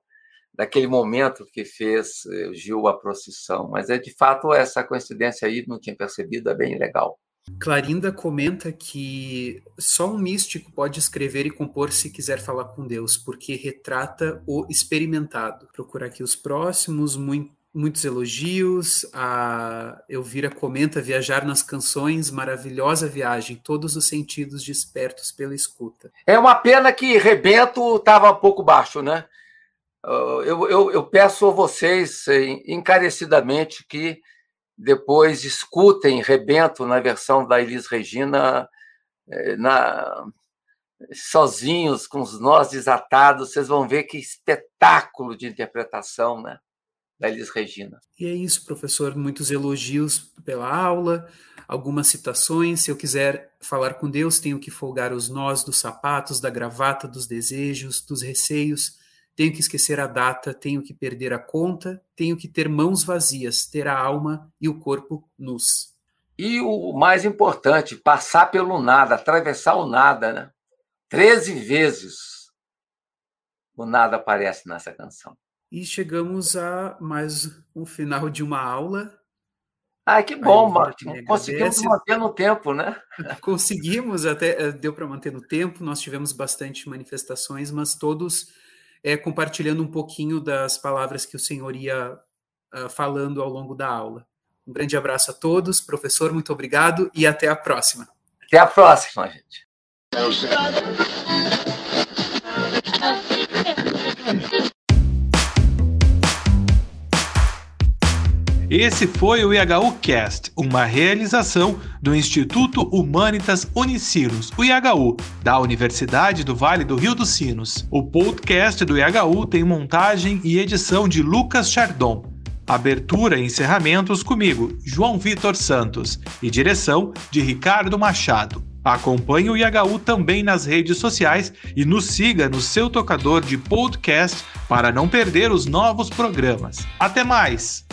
daquele momento que fez eh, Gil a procissão. Mas é de fato essa coincidência aí, não tinha percebido, é bem legal. Clarinda comenta que só um místico pode escrever e compor se quiser falar com Deus, porque retrata o experimentado. Procurar aqui os próximos, muito, muitos elogios. A Elvira comenta viajar nas canções, maravilhosa viagem, todos os sentidos despertos pela escuta. É uma pena que Rebento estava um pouco baixo, né? eu, eu, eu peço a vocês encarecidamente que depois escutem Rebento na versão da Elis Regina, eh, na, sozinhos, com os nós desatados, vocês vão ver que espetáculo de interpretação né, da Elis Regina. E é isso, professor. Muitos elogios pela aula, algumas citações. Se eu quiser falar com Deus, tenho que folgar os nós dos sapatos, da gravata, dos desejos, dos receios tenho que esquecer a data, tenho que perder a conta, tenho que ter mãos vazias, ter a alma e o corpo nus. E o mais importante, passar pelo nada, atravessar o nada, né? Treze vezes o nada aparece nessa canção. E chegamos a mais um final de uma aula. Ah, que bom, Martin. Conseguimos manter no tempo, né? Conseguimos, até deu para manter no tempo. Nós tivemos bastante manifestações, mas todos é, compartilhando um pouquinho das palavras que o senhor ia uh, falando ao longo da aula. Um grande abraço a todos, professor, muito obrigado e até a próxima. Até a próxima, gente. Esse foi o IHU Cast, uma realização do Instituto Humanitas Unicinos, o IHU, da Universidade do Vale do Rio dos Sinos. O podcast do IHU tem montagem e edição de Lucas Chardon. Abertura e encerramentos comigo, João Vitor Santos, e direção de Ricardo Machado. Acompanhe o IHU também nas redes sociais e nos siga no seu tocador de podcast para não perder os novos programas. Até mais!